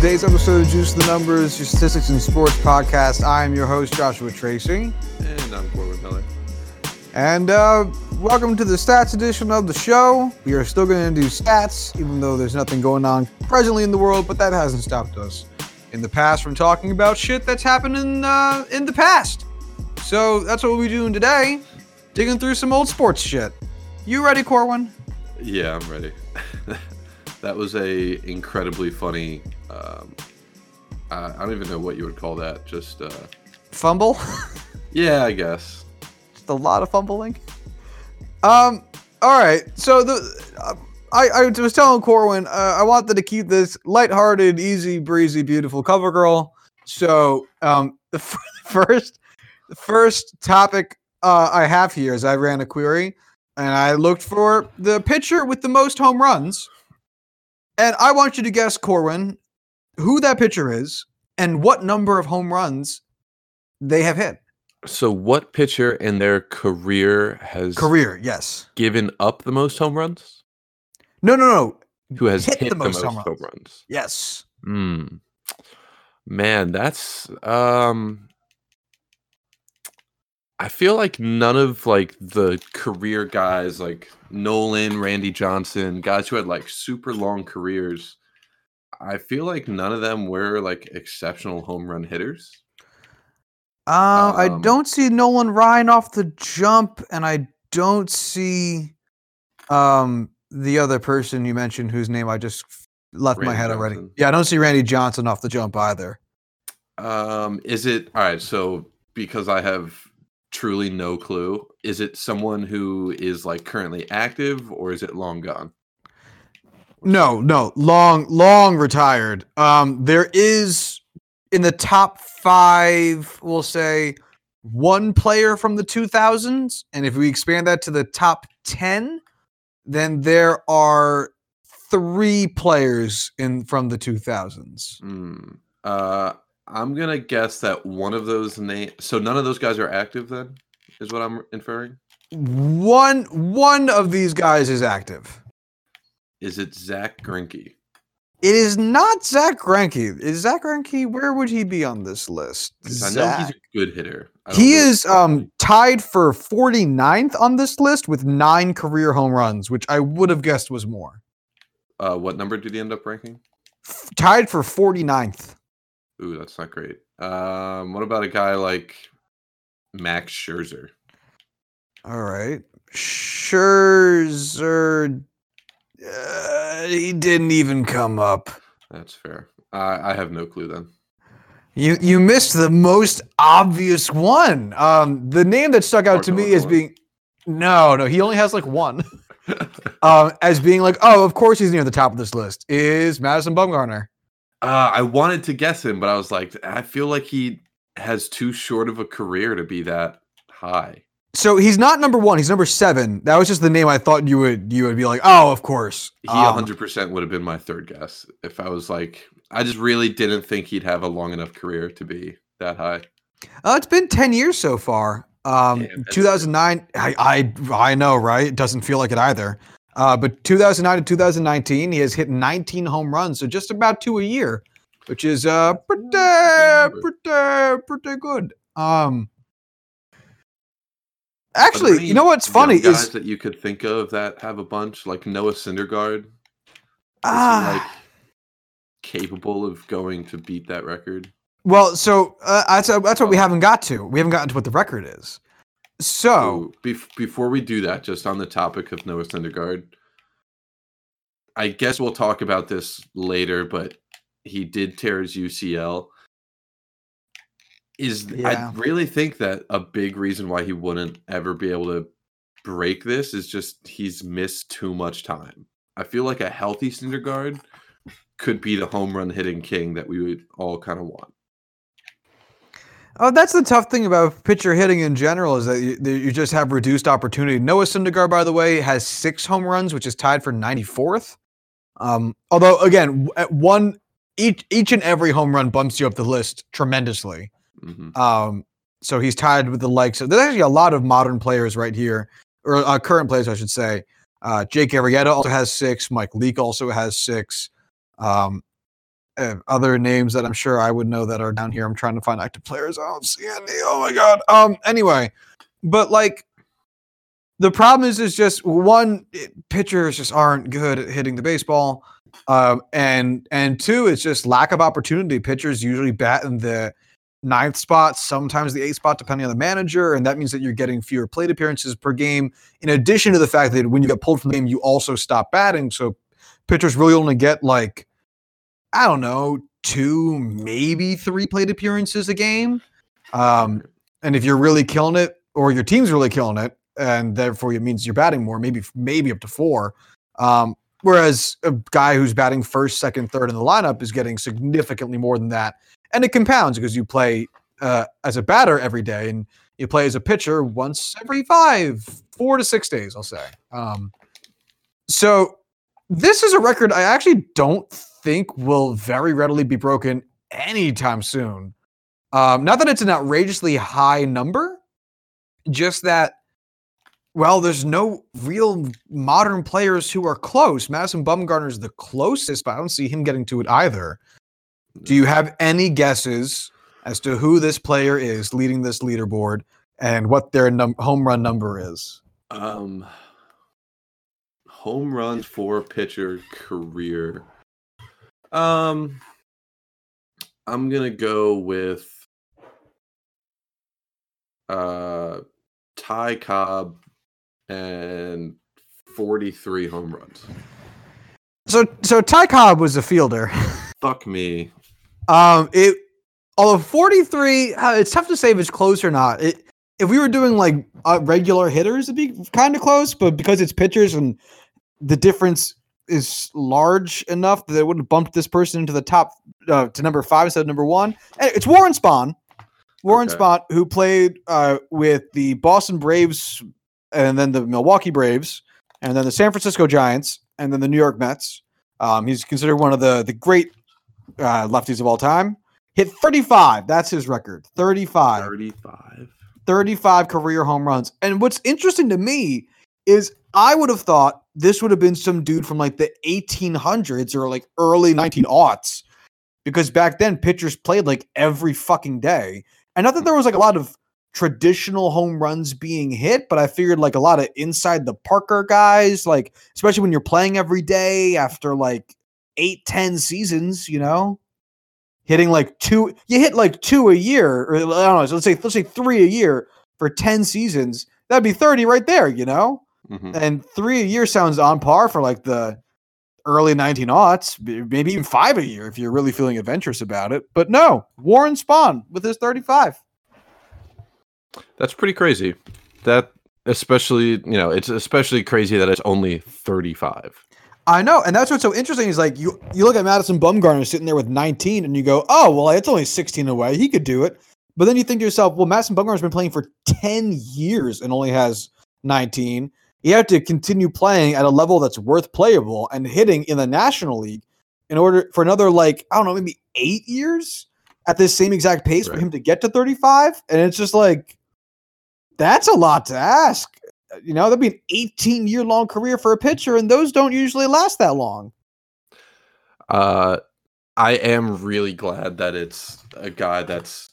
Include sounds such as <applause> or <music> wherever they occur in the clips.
Hello, welcome to today's episode of Juice the Numbers, your statistics and sports podcast. I am your host, Joshua Tracy. And I'm Corbin Miller. And uh, welcome to the stats edition of the show. We are still going to do stats, even though there's nothing going on presently in the world, but that hasn't stopped us in the past from talking about shit that's happened in, uh, in the past. So that's what we'll be doing today, digging through some old sports shit. You ready, Corwin? Yeah, I'm ready. <laughs> that was a incredibly funny. Um, I I don't even know what you would call that. Just uh, Fumble? <laughs> yeah, I guess. Just a lot of fumbling. Um. All right. So the uh, I I was telling Corwin uh, I wanted to keep this lighthearted, easy breezy, beautiful cover girl. So um <laughs> the f- first the first topic uh, I have here is I ran a query and I looked for the pitcher with the most home runs, and I want you to guess Corwin who that pitcher is and what number of home runs they have hit. So, what pitcher in their career has Career, yes. given up the most home runs? No, no, no. Who has Hit hit, the the most most, home home runs. runs? Yes. Hmm. Man, that's um. I feel like none of like the career guys like Nolan, Randy Johnson, guys who had like super long careers. I feel like none of them were like exceptional home run hitters. Uh, I Um, don't see Nolan Ryan off the jump, and I don't see um the other person you mentioned whose name I just left my head already. Johnson. Yeah, I don't see Randy Johnson off the jump either. Um, is it all right? So because I have truly no clue, is it someone who is like currently active or is it long gone? No, no, long, long retired. Um, there is in the top five, we'll say one player from the 2000s, and if we expand that to the top 10, then there are three players in from the 2000s. Hmm. Uh, I'm gonna guess that one of those names. So none of those guys are active. Then is what I'm inferring. One one of these guys is active. Is it Zack Greinke? It is not Zack Greinke. Is Zack Greinke? Where would he be on this list? I know he's a good hitter. He know is um tied for 49th on this list with nine career home runs, which I would have guessed was more. Uh, what number did he end up ranking? F- tied for 49th. Ooh, that's not great. Um, what about a guy like Max Scherzer? All right. Scherzer. Uh, he didn't even come up. That's fair. I I have no clue then. You you missed the most obvious one. Um, the name that stuck out to me as being no, no, he only has like one. <laughs> um, as being like, oh, of course he's near the top of this list. Is Madison Bumgarner? Uh, I wanted to guess him, but I was like, I feel like he has too short of a career to be that high. So he's not number one. He's number seven. That was just the name I thought you would you would be like, oh, of course. He Um, 100% would have been my third guess if I was like, I just really didn't think he'd have a long enough career to be that high. Uh, it's been 10 years so far. Um, Damn, 2009, I, I, I know, right? It doesn't feel like it either. Uh, but 2009 to 2019, he has hit 19 home runs, so just about two a year, which is uh, pretty, pretty, pretty good. Um, actually, you know what's funny guys is that you could think of that have a bunch, like Noah Syndergaard. Ah, like capable of going to beat that record? well, so uh, that's uh, that's what we haven't got to. We haven't gotten to what the record is. So bef- before we do that, just on the topic of Noah Syndergaard, I guess we'll talk about this later, but he did tear his UCL. Is Yeah. I really think that a big reason why he wouldn't ever be able to break this is just he's missed too much time. I feel like a healthy Syndergaard could be the home run hitting king that we would all kind of want. Oh, that's the tough thing about pitcher hitting in general is that you, that you just have reduced opportunity. Noah Syndergaard, by the way, has six home runs, which is tied for 94th. Um, although, again, one each each and every home run bumps you up the list tremendously. Hmm Um, so he's tied with the likes of. There's actually a lot of modern players right here, or uh, current players, I should say. Uh, Jake Arrieta also has six. Mike Leake also has six. Um, other names that I'm sure I would know that are down here. I'm trying to find active players. I don't see any. Oh my god. Um. Anyway, but like, the problem is, is just one pitchers just aren't good at hitting the baseball. Um. And and two, it's just lack of opportunity. Pitchers usually bat in the ninth spot, sometimes the eighth spot, depending on the manager, and that means that you're getting fewer plate appearances per game. In addition to the fact that when you get pulled from the game, you also stop batting. So pitchers really only get like I don't know, two, maybe three plate appearances a game. Um, and if you're really killing it, or your team's really killing it, and therefore it means you're batting more, maybe maybe up to four. Um, whereas a guy who's batting first, second, third in the lineup is getting significantly more than that, and it compounds because you play uh, as a batter every day, and you play as a pitcher once every five, four to six days, I'll say. Um, so this is a record I actually don't think will very readily be broken anytime soon. Um, not that it's an outrageously high number, just that, well, there's no real modern players who are close. Madison Bumgarner is the closest, but I don't see him getting to it either. Do you have any guesses as to who this player is leading this leaderboard and what their num- home run number is? Um, home runs for pitcher career. Um, I'm gonna go with uh Ty Cobb and 43 home runs. So, so Ty Cobb was a fielder. <laughs> Fuck me. Um, it although 43, uh, it's tough to say if it's close or not. It if we were doing like uh, regular hitters, it'd be kind of close, but because it's pitchers and the difference is large enough that it wouldn't bump this person into the top uh, to number five instead of number one. And it's Warren Spahn. Warren Okay. Spahn, who played uh, with the Boston Braves and then the Milwaukee Braves and then the San Francisco Giants and then the New York Mets. Um, he's considered one of the the great uh, lefties of all time. Hit 35. That's his record. 35. 35. 35 career home runs. And what's interesting to me is I would have thought this would have been some dude from like the 1800s or like early 19 aughts because back then pitchers played like every fucking day. And not that there was like a lot of traditional home runs being hit, but I figured like a lot of inside the Parker guys, like especially when you're playing every day after like eight, 10 seasons, you know? Hitting like two, you hit like two a year, or I don't know, so let's say let's say three a year for 10 seasons. That'd be 30 right there, you know? Mhm. And three a year sounds on par for like the early 19 aughts, maybe even five a year if you're really feeling adventurous about it. But no, Warren Spahn with his 35. That's pretty crazy. That especially, you know, it's especially crazy that it's only 35. I know, and that's what's so interesting is like you you look at Madison Bumgarner sitting there with 19 and you go, "Oh, well, it's only 16 away. He could do it." But then you think to yourself, "Well, Madison Bumgarner's been playing for 10 years and only has 19. He had to continue playing at a level that's worth playable and hitting in the National League in order for another like, I don't know, maybe 8 years at this same exact pace for him to get to 35." And it's just like that's a lot to ask you know, that'd be an 18 year long career for a pitcher, and those don't usually last that long. Uh, I am really glad that it's a guy that's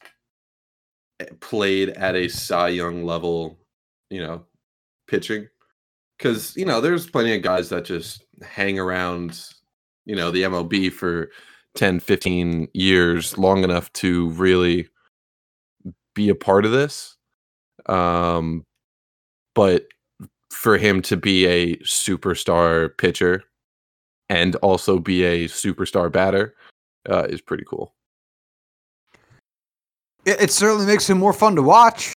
eh, played at a Cy Young level, you know, pitching. Because, you know, there's plenty of guys that just hang around, you know, the MLB for 10, 15 years, long enough to really be a part of this. Um, but for him to be a superstar pitcher and also be a superstar batter uh, is pretty cool. It, it certainly makes him more fun to watch.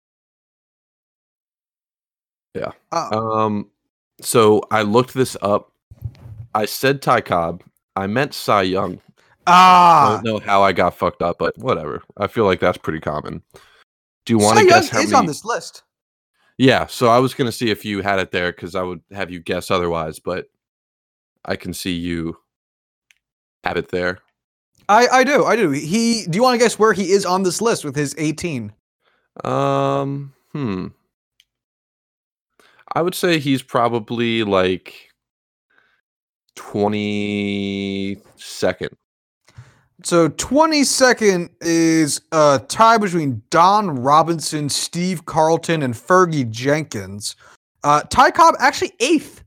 Yeah. Uh, Um, so I looked this up. I said Ty Cobb. I meant Cy Young. Ah. I don't know how I got fucked up, but whatever. I feel like that's pretty common. Do you want to guess how is many? on this list. Yeah. So I was gonna see if you had it there because I would have you guess otherwise, but I can see you have it there. I, I do, I do. He. Do you want to guess where he is on this list with his 18? Um, hmm. I would say he's probably like 22nd. So 22nd is a tie between Don Robinson, Steve Carlton, and Fergie Jenkins. Uh, Ty Cobb actually eighth,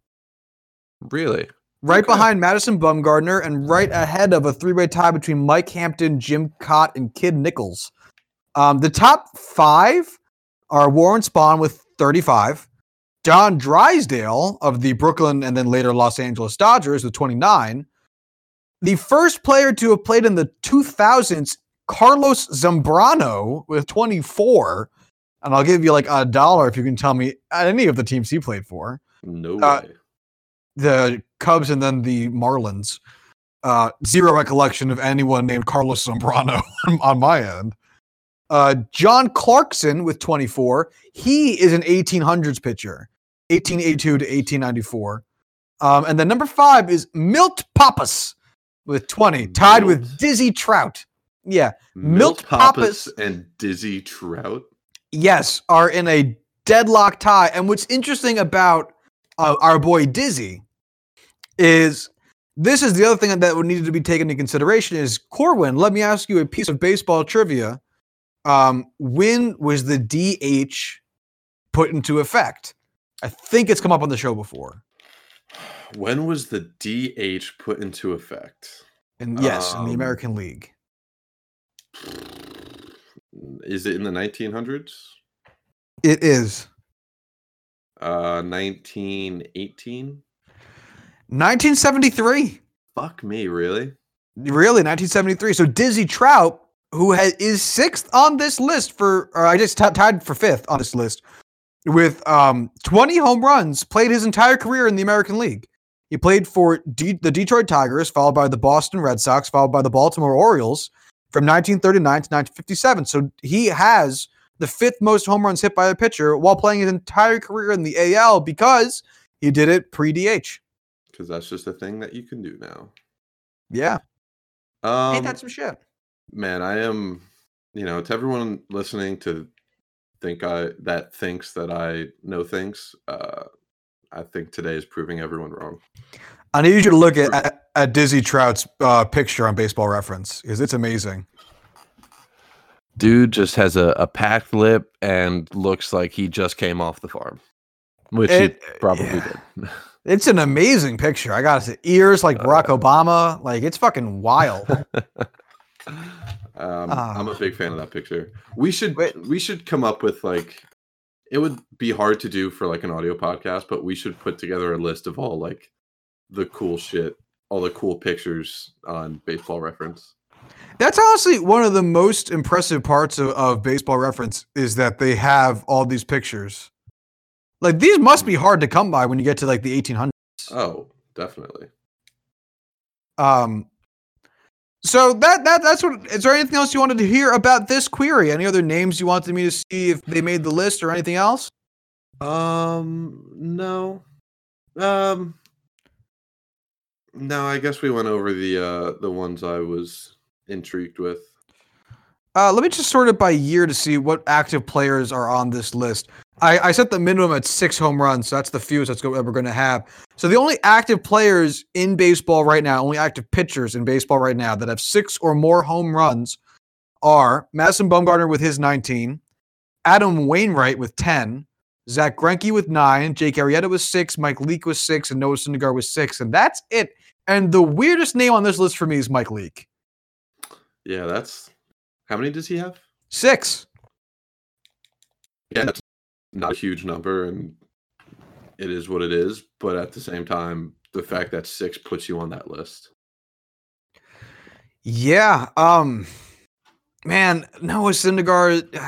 Really? right Okay. behind Madison Bumgarner, and right ahead of a three-way tie between Mike Hampton, Jim Kaat, and Kid Nichols. Um, the top five are Warren Spahn with 35, John Drysdale of the Brooklyn and then later Los Angeles Dodgers with 29. The first player to have played in the 2000s, Carlos Zambrano with 24. And I'll give you like a dollar if you can tell me any of the teams he played for No Uh, way. the Cubs and then the Marlins. Uh, zero recollection of anyone named Carlos Zambrano <laughs> on- my end. Uh, John Clarkson with 24. He is an 1800s pitcher, 1882 to 1894. Um, and then number five is Milt Pappas with 20, tied with Dizzy Trout. Yeah, Milt Milt Pappas Pappas- and Dizzy Trout. yes, are in a deadlock tie. And what's interesting about uh, our boy Dizzy is this is the other thing that would need to be taken into consideration is Corwin. Let me ask you a piece of baseball trivia. Um, when was the DH put into effect? I think it's come up on the show before. When was the DH put into effect? And yes, in the Um, American League. <sighs> Is it in the 1900s? It is Uh, 1918? 1973. Fuck me, really? Really, 1973. So Dizzy Trout, who is sixth on this list for, or I just t- tied for fifth on this list, with um 20 home runs, played his entire career in the American League. He played for D- the Detroit Tigers, followed by the Boston Red Sox, followed by the Baltimore Orioles from 1939 to 1957. So he has the fifth most home runs hit by a pitcher while playing his entire career in the AL because he did it pre DH. Because that's just a thing that you can do now. Yeah. Um, Ain't that some shit? man, I am, you know, to everyone listening to think I that thinks that I know things. Uh, I think today is proving everyone wrong. I need you to look at, at, at Dizzy Trout's uh, picture on Baseball Reference because it's amazing. Dude just has a, a packed lip and looks like he just came off the farm, which It- he probably yeah. did. <laughs> It's an amazing picture. I gotta say, ears like Barack Obama, like it's fucking wild. <laughs> um, Ah. I'm a big fan of that picture. We should Wait. we should come up with like it would be hard to do for like an audio podcast, but we should put together a list of all like the cool shit, all the cool pictures on baseball reference. That's honestly one of the most impressive parts of, of Baseball Reference is that they have all these pictures. Like these must be hard to come by when you get to like the 1800s. Oh, definitely. Um, so that that that's what. Is there anything else you wanted to hear about this query? Any other names you wanted me to see if they made the list or anything else? Um, no. Um, no. I guess we went over the uh the ones I was intrigued with. Uh, let me just sort it by year to see what active players are on this list. I, I set the minimum at six home runs, so that's the fewest that's go, that we're going to have. So the only active players in baseball right now, only active pitchers in baseball right now that have six or more home runs are Madison Bumgarner with his 19, Adam Wainwright with 10, Zack Greinke with nine, Jake Arrieta with six, Mike Leake with six, and Noah Syndergaard with six, and that's it. And the weirdest name on this list for me is Mike Leake. Yeah, that's how many does he have? Six. Yeah, that's not a huge number, and it is what it is. But at the same time, the fact that six puts you on that list. Yeah. Um man, Noah Syndergaard,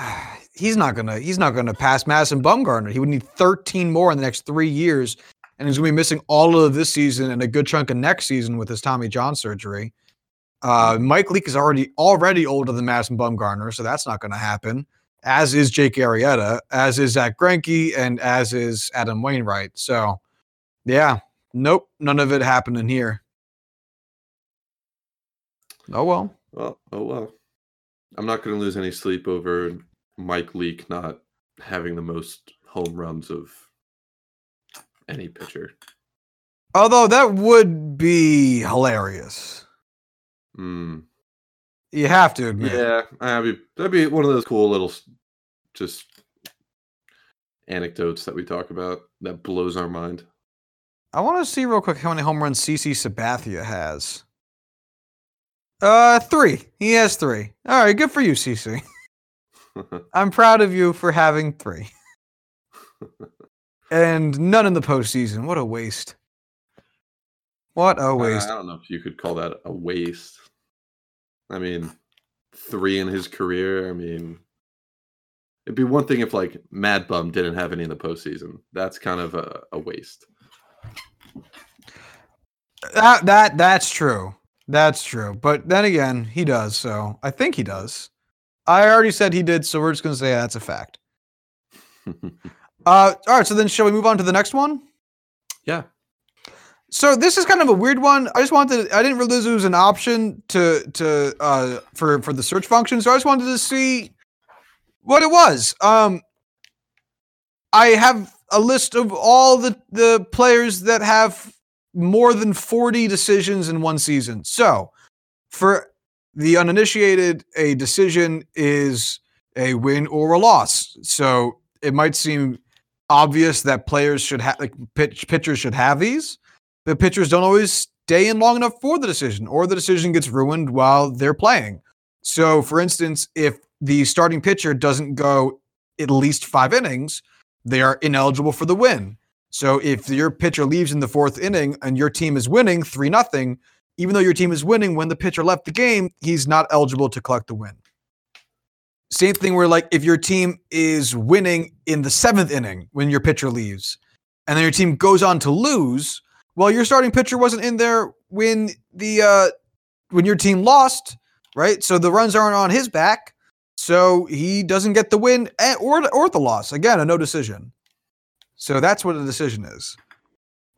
<sighs> he's not gonna he's not gonna pass Madison Bumgarner. He would need 13 more in the next three years, and he's gonna be missing all of this season and a good chunk of next season with his Tommy John surgery. Uh, Mike Leake is already already older than Madison Bumgarner, so that's not gonna happen. As is Jake Arrieta, as is Zack Greinke, and as is Adam Wainwright. So, yeah, nope, none of it happening here. Oh well. Well, oh well. I'm not going to lose any sleep over Mike Leake not having the most home runs of any pitcher. Although that would be hilarious. Hmm. You have to admit. Yeah, that'd be that'd be one of those cool little just anecdotes that we talk about that blows our mind. I want to see real quick how many home runs CC Sabathia has. Uh, three. He has three. All right, good for you, CC. <laughs> I'm proud of you for having three. <laughs> and none in the postseason. What a waste. What a waste. I don't know if you could call that a waste. I mean, three in his career. I mean, it'd be one thing if like Mad Bum didn't have any in the postseason. That's kind of a, a waste. That that that's true. That's true. But then again, he does. So I think he does. I already said he did, so we're just gonna say that's a fact. <laughs> Uh, all right. So then, shall we move on to the next one? yeah. So this is kind of a weird one. I just wanted. I didn't realize it was an option to to uh for for the search function. So I just wanted to see what it was. Um, I have a list of all the the players that have more than forty decisions in one season. So for the uninitiated, a decision is a win or a loss. So it might seem obvious that players should have like pitch, pitchers should have these the pitchers don't always stay in long enough for the decision, or the decision gets ruined while they're playing. So, for instance, if the starting pitcher doesn't go at least five innings, they are ineligible for the win. So, if your pitcher leaves in the fourth inning and your team is winning three nothing, even though your team is winning when the pitcher left the game, he's not eligible to collect the win. Same thing where, like, if your team is winning in the seventh inning when your pitcher leaves, and then your team goes on to lose, well, your starting pitcher wasn't in there when the uh when your team lost, right? So the runs aren't on his back, so he doesn't get the win or or the loss. Again, a no decision. So that's what a decision is.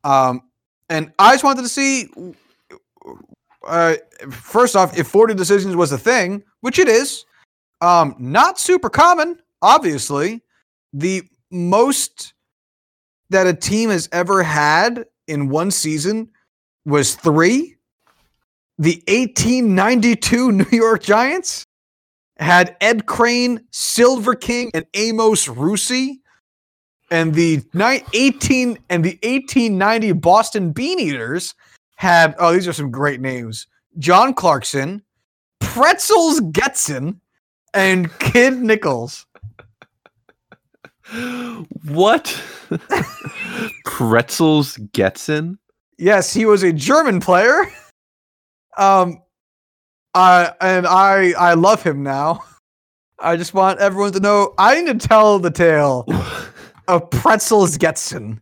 Um, and I just wanted to see. Uh, first off, if 40 decisions was a thing, which it is, um, not super common, obviously. The most that a team has ever had in one season was three. The 1892 <laughs> New York Giants had Ed Crane, Silver King, and Amos Rusie. And the ni- 18 and the 1890 Boston Bean Eaters had oh these are some great names. John Clarkson, Pretzels Getzien, and Kid Nichols. What? Pretzels Getzien? Yes, he was a German player. Um, I and I I love him now. I just want everyone to know I need to tell the tale of Pretzels Getzien.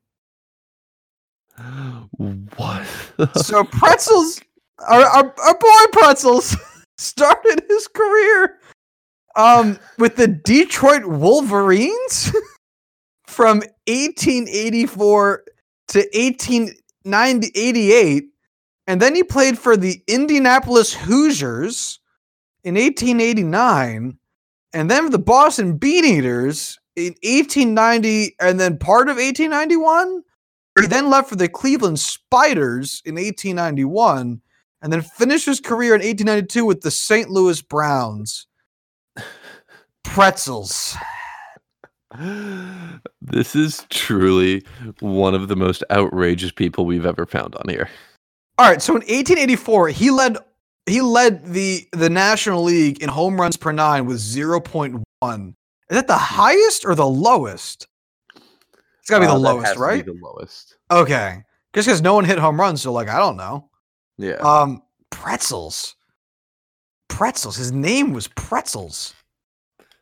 what? So Pretzels, our, our, our boy Pretzels, <laughs> started his career um with the Detroit Wolverines <laughs> from 1884 to 1888 and then he played for the Indianapolis Hoosiers in 1889 and then the Boston Bean Eaters in 1890 and then part of 1891 he then left for the Cleveland Spiders in 1891 and then finished his career in 1892 with the St. Louis Browns. <sighs> Pretzels. <gasps> this is truly one of the most outrageous people we've ever found on here. All right, so in 1884, he led he led the the National League in home runs per 9 with 0.1. Is that the highest or the lowest? It's got to be Uh, the that lowest, has to be right? the lowest. Okay. Just cuz no one hit home runs, so like I don't know. Yeah. Um pretzels. Pretzels. His name was Pretzels.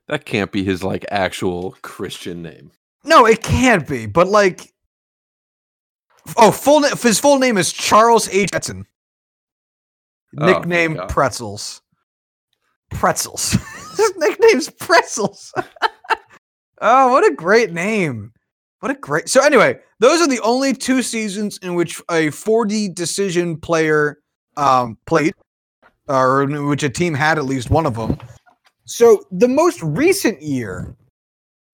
That can't be his like actual Christian name. No, it can't be. But like, oh, full na- his full name is Charles H. Edson. Oh, Nickname God. Pretzels. Pretzels. <laughs> his nickname's Pretzels. <laughs> oh, what a great name! What a great. So anyway, those are the only two seasons in which a 40 decision player um, played, or in which a team had at least one of them. So the most recent year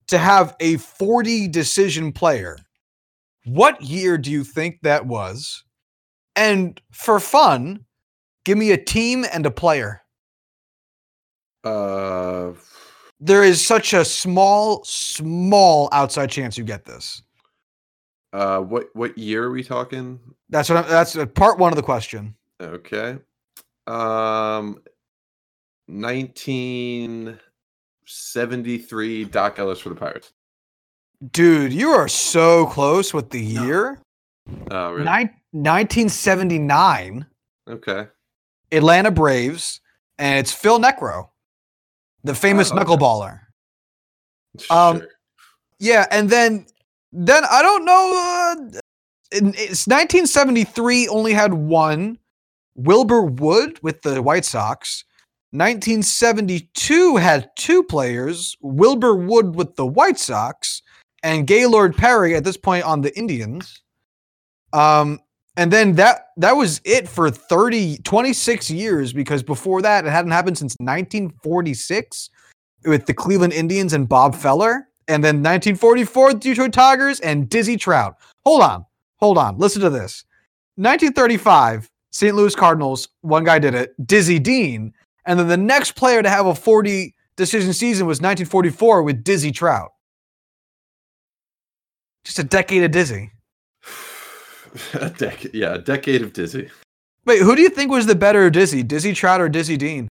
to have a 40 decision player, what year do you think that was? And for fun, give me a team and a player. Uh, There is such a small, small outside chance you get this. uh, what what year are we talking? That's what I'm, that's part one of the question. Okay. Um, 1973. Dock Ellis for the Pirates. Dude, you are so close with the No. year. Oh, really? Nine, 1979, Okay. Atlanta Braves, and it's Phil Niekro, the famous Oh, okay. knuckleballer. Um, Sure. Yeah, and then then I don't know. Uh, it's 1973 only had one, Wilbur Wood with the White Sox. 1972 had two players, Wilbur Wood with the White Sox and Gaylord Perry at this point on the Indians. Um, and then that that was it for 30 26 years because before that it hadn't happened since 1946 with the Cleveland Indians and Bob Feller, and then 1944 the Detroit Tigers and Dizzy Trout. Hold on, hold on. Listen to this. 1935, St. Louis Cardinals. One guy did it, Dizzy Dean, and then the next player to have a 40 decision season was 1944 with Dizzy Trout. Just a decade of Dizzy. <laughs> a decade. Yeah, a decade of dizzy. Wait, who do you think was the better Dizzy, Dizzy Trout or Dizzy Dean?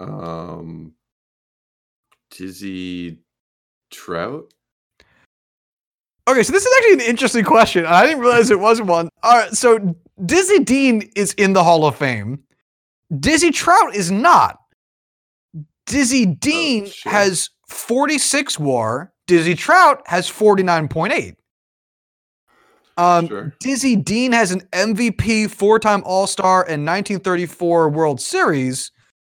Um, dizzy Trout. Okay, so this is actually an interesting question. I didn't realize it was one. All right, so Dizzy Dean is in the Hall of Fame. Dizzy Trout is not. Dizzy Dean sure. has 46 WAR. Dizzy Trout has 49.8. Um, Sure. Dizzy Dean has an MVP, four-time All-Star, and 1934 World Series.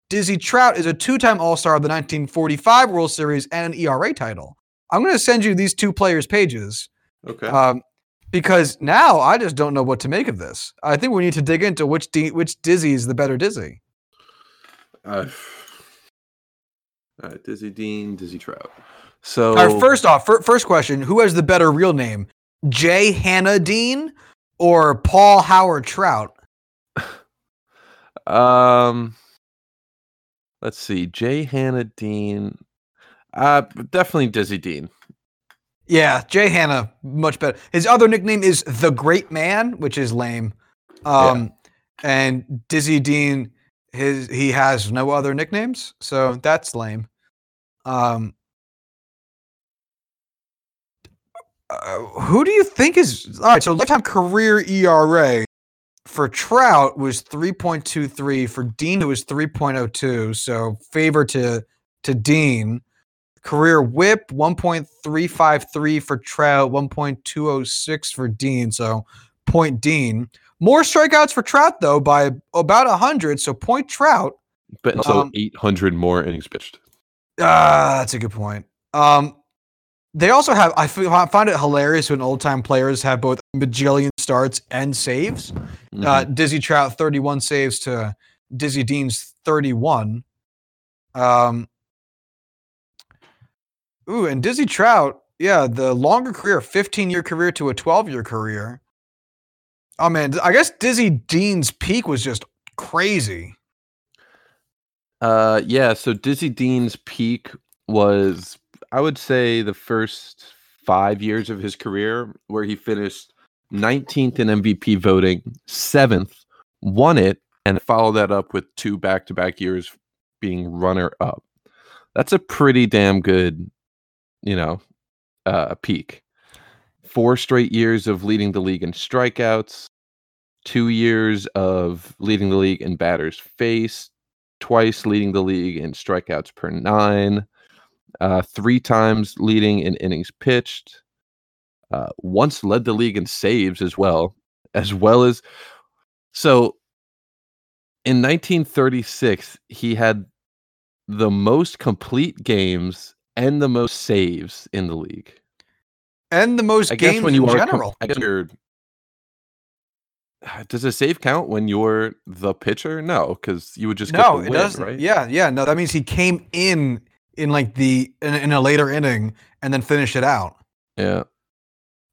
Dizzy Trout is a two-time All-Star of the 1945 World Series and an ERA title. I'm going to send you these two players' pages Okay. um, because now I just don't know what to make of this. I think we need to dig into which D- which Dizzy is the better Dizzy. Uh, all right, Dizzy Dean, Dizzy Trout. So right, first off, fir- first question: Who has the better real name, Jay Hanna Dean or Paul Howard Trout? <laughs> Um, let's see. Jay Hanna Dean. Uh, definitely Dizzy Dean. Yeah, Jay Hanna, much better. His other nickname is the Great Man, which is lame. Um, and Dizzy Dean, his he has no other nicknames, so that's lame. Um, uh, who do you think is all right? So lifetime career ERA for Trout was three point two three. For Dean, it was three point oh two. So favor to to Dean. Career WHIP 1.353 for Trout, 1.206 for Dean. So point Dean. More strikeouts for Trout though by about 100. So point Trout. But also Um, 800 more innings pitched. Ah, that's a good point. Um, they also have. I fi- find it hilarious when old time players have both bajillion starts and saves. Uh, Mhm. Dizzy Trout 31 saves to Dizzy Dean's 31. Um, ooh, and Dizzy Trout, yeah, the longer career, 15 year career to a 12 year career. Oh man, I guess Dizzy Dean's peak was just crazy. Uh, yeah. So Dizzy Dean's peak was, I would say, the first five years of his career, where he finished 19th in MVP voting, seventh, won it, and followed that up with two back-to-back years being runner-up. That's a pretty damn good, you know, uh, a peak. Four straight years of leading the league in strikeouts, two years of leading the league in batters faced, twice leading the league in strikeouts per nine, uh, three times leading in innings pitched, uh, once led the league in saves as well, as well as. So in 1936, he had the most complete games and the most saves in the league. And the most I games when you in are general. I guess you're. <sighs> Does a save count when you're the pitcher? No, because you would just no, it win, doesn't. right? Yeah, yeah. No, that means he came in in like the in, in a later inning and then finished it out. Yeah.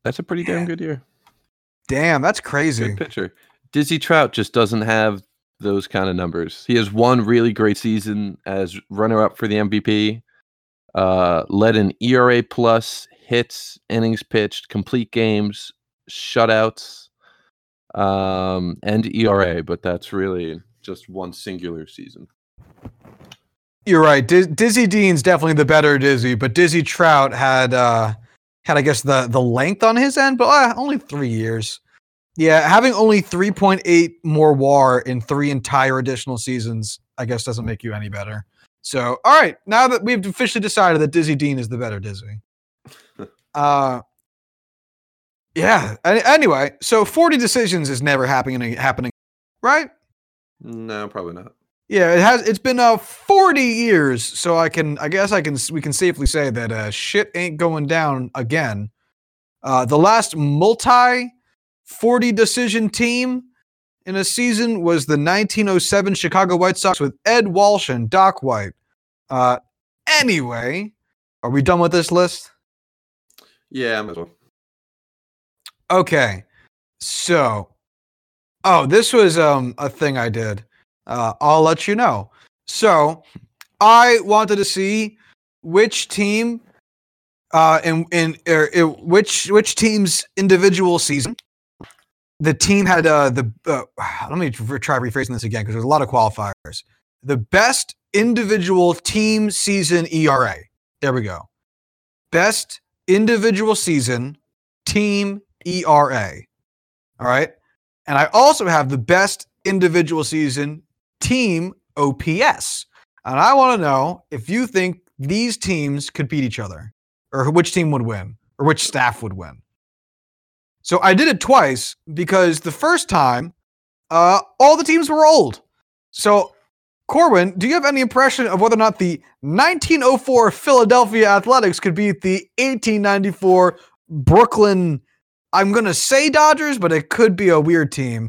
That's a pretty Yeah. damn good year. Damn, that's crazy. Good pitcher. Dizzy Trout just doesn't have those kind of numbers. He has one really great season as runner-up for the MVP. Uh, led an ERA plus, hits, innings pitched, complete games, shutouts, um, and ERA. But that's really just one singular season. You're right. Diz- Dizzy Dean's definitely the better Dizzy, but Dizzy Trout had uh had I guess the the length on his end, but uh, only three years. Yeah, having only 3.8 more WAR in three entire additional seasons, I guess doesn't make you any better. So, all right, now that we've officially decided that Dizzy Dean is the better Dizzy. <laughs> uh yeah. Anyway, so 40 decisions is never happening happening, right? No, probably not. Yeah, it has. It's been uh 40 years, so I can. I guess I can. We can safely say that uh, shit ain't going down again. Uh, the last multi 40 decision team in a season was the 1907 Chicago White Sox with Ed Walsh and Doc White. Uh, anyway, are we done with this list? Yeah, might as well. Okay. So, oh, this was um a thing I did. Uh, I'll let you know. So, I wanted to see which team, uh, in in er, which which team's individual season. The team had uh the uh, <sighs> let me try rephrasing this again because there's a lot of qualifiers. The best individual team season ERA. There we go. Best individual season team ERA. All right. And I also have the best individual season team OPS. And I want to know if you think these teams could beat each other or which team would win or which staff would win. So I did it twice because the first time, uh, all the teams were old. So, Corwin, do you have any impression of whether or not the 1904 Philadelphia Athletics could beat the 1894 Brooklyn I'm gonna say Dodgers, but it could be a weird team.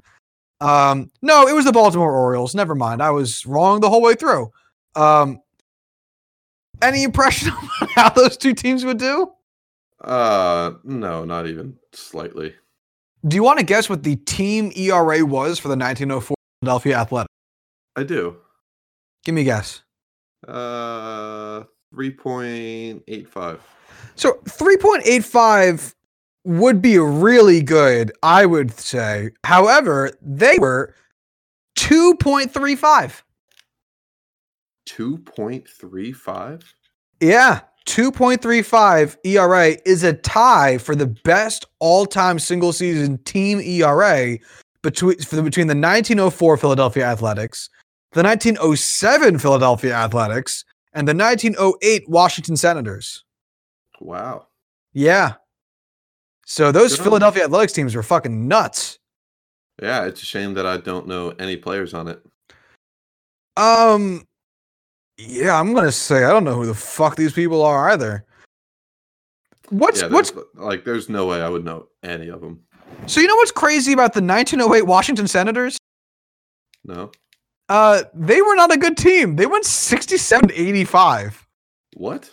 Um, no, it was the Baltimore Orioles. Never mind, I was wrong the whole way through. Um, any impression <laughs> on how those two teams would do? Uh, no, not even slightly. Do you want to guess what the team ERA was for the 1904 Philadelphia Athletic? I do. Give me a guess. Uh, three point eight five. So 3.85 would be really good, I would say. However, they were 2.35. Two point three five. Yeah, 2.35 ERA is a tie for the best all-time single season team ERA between for the, between the 1904 Philadelphia Athletics, the 1907 Philadelphia Athletics, and the 1908 Washington Senators. Wow. Yeah. So those Good on. Philadelphia Athletics teams were fucking nuts. Yeah, it's a shame that I don't know any players on it. Um yeah, I'm going to say I don't know who the fuck these people are either. What's yeah, what's like there's no way I would know any of them. so you know what's crazy about the 1908 Washington Senators? No. Uh, they were not a good team. They went 67 to 85. What?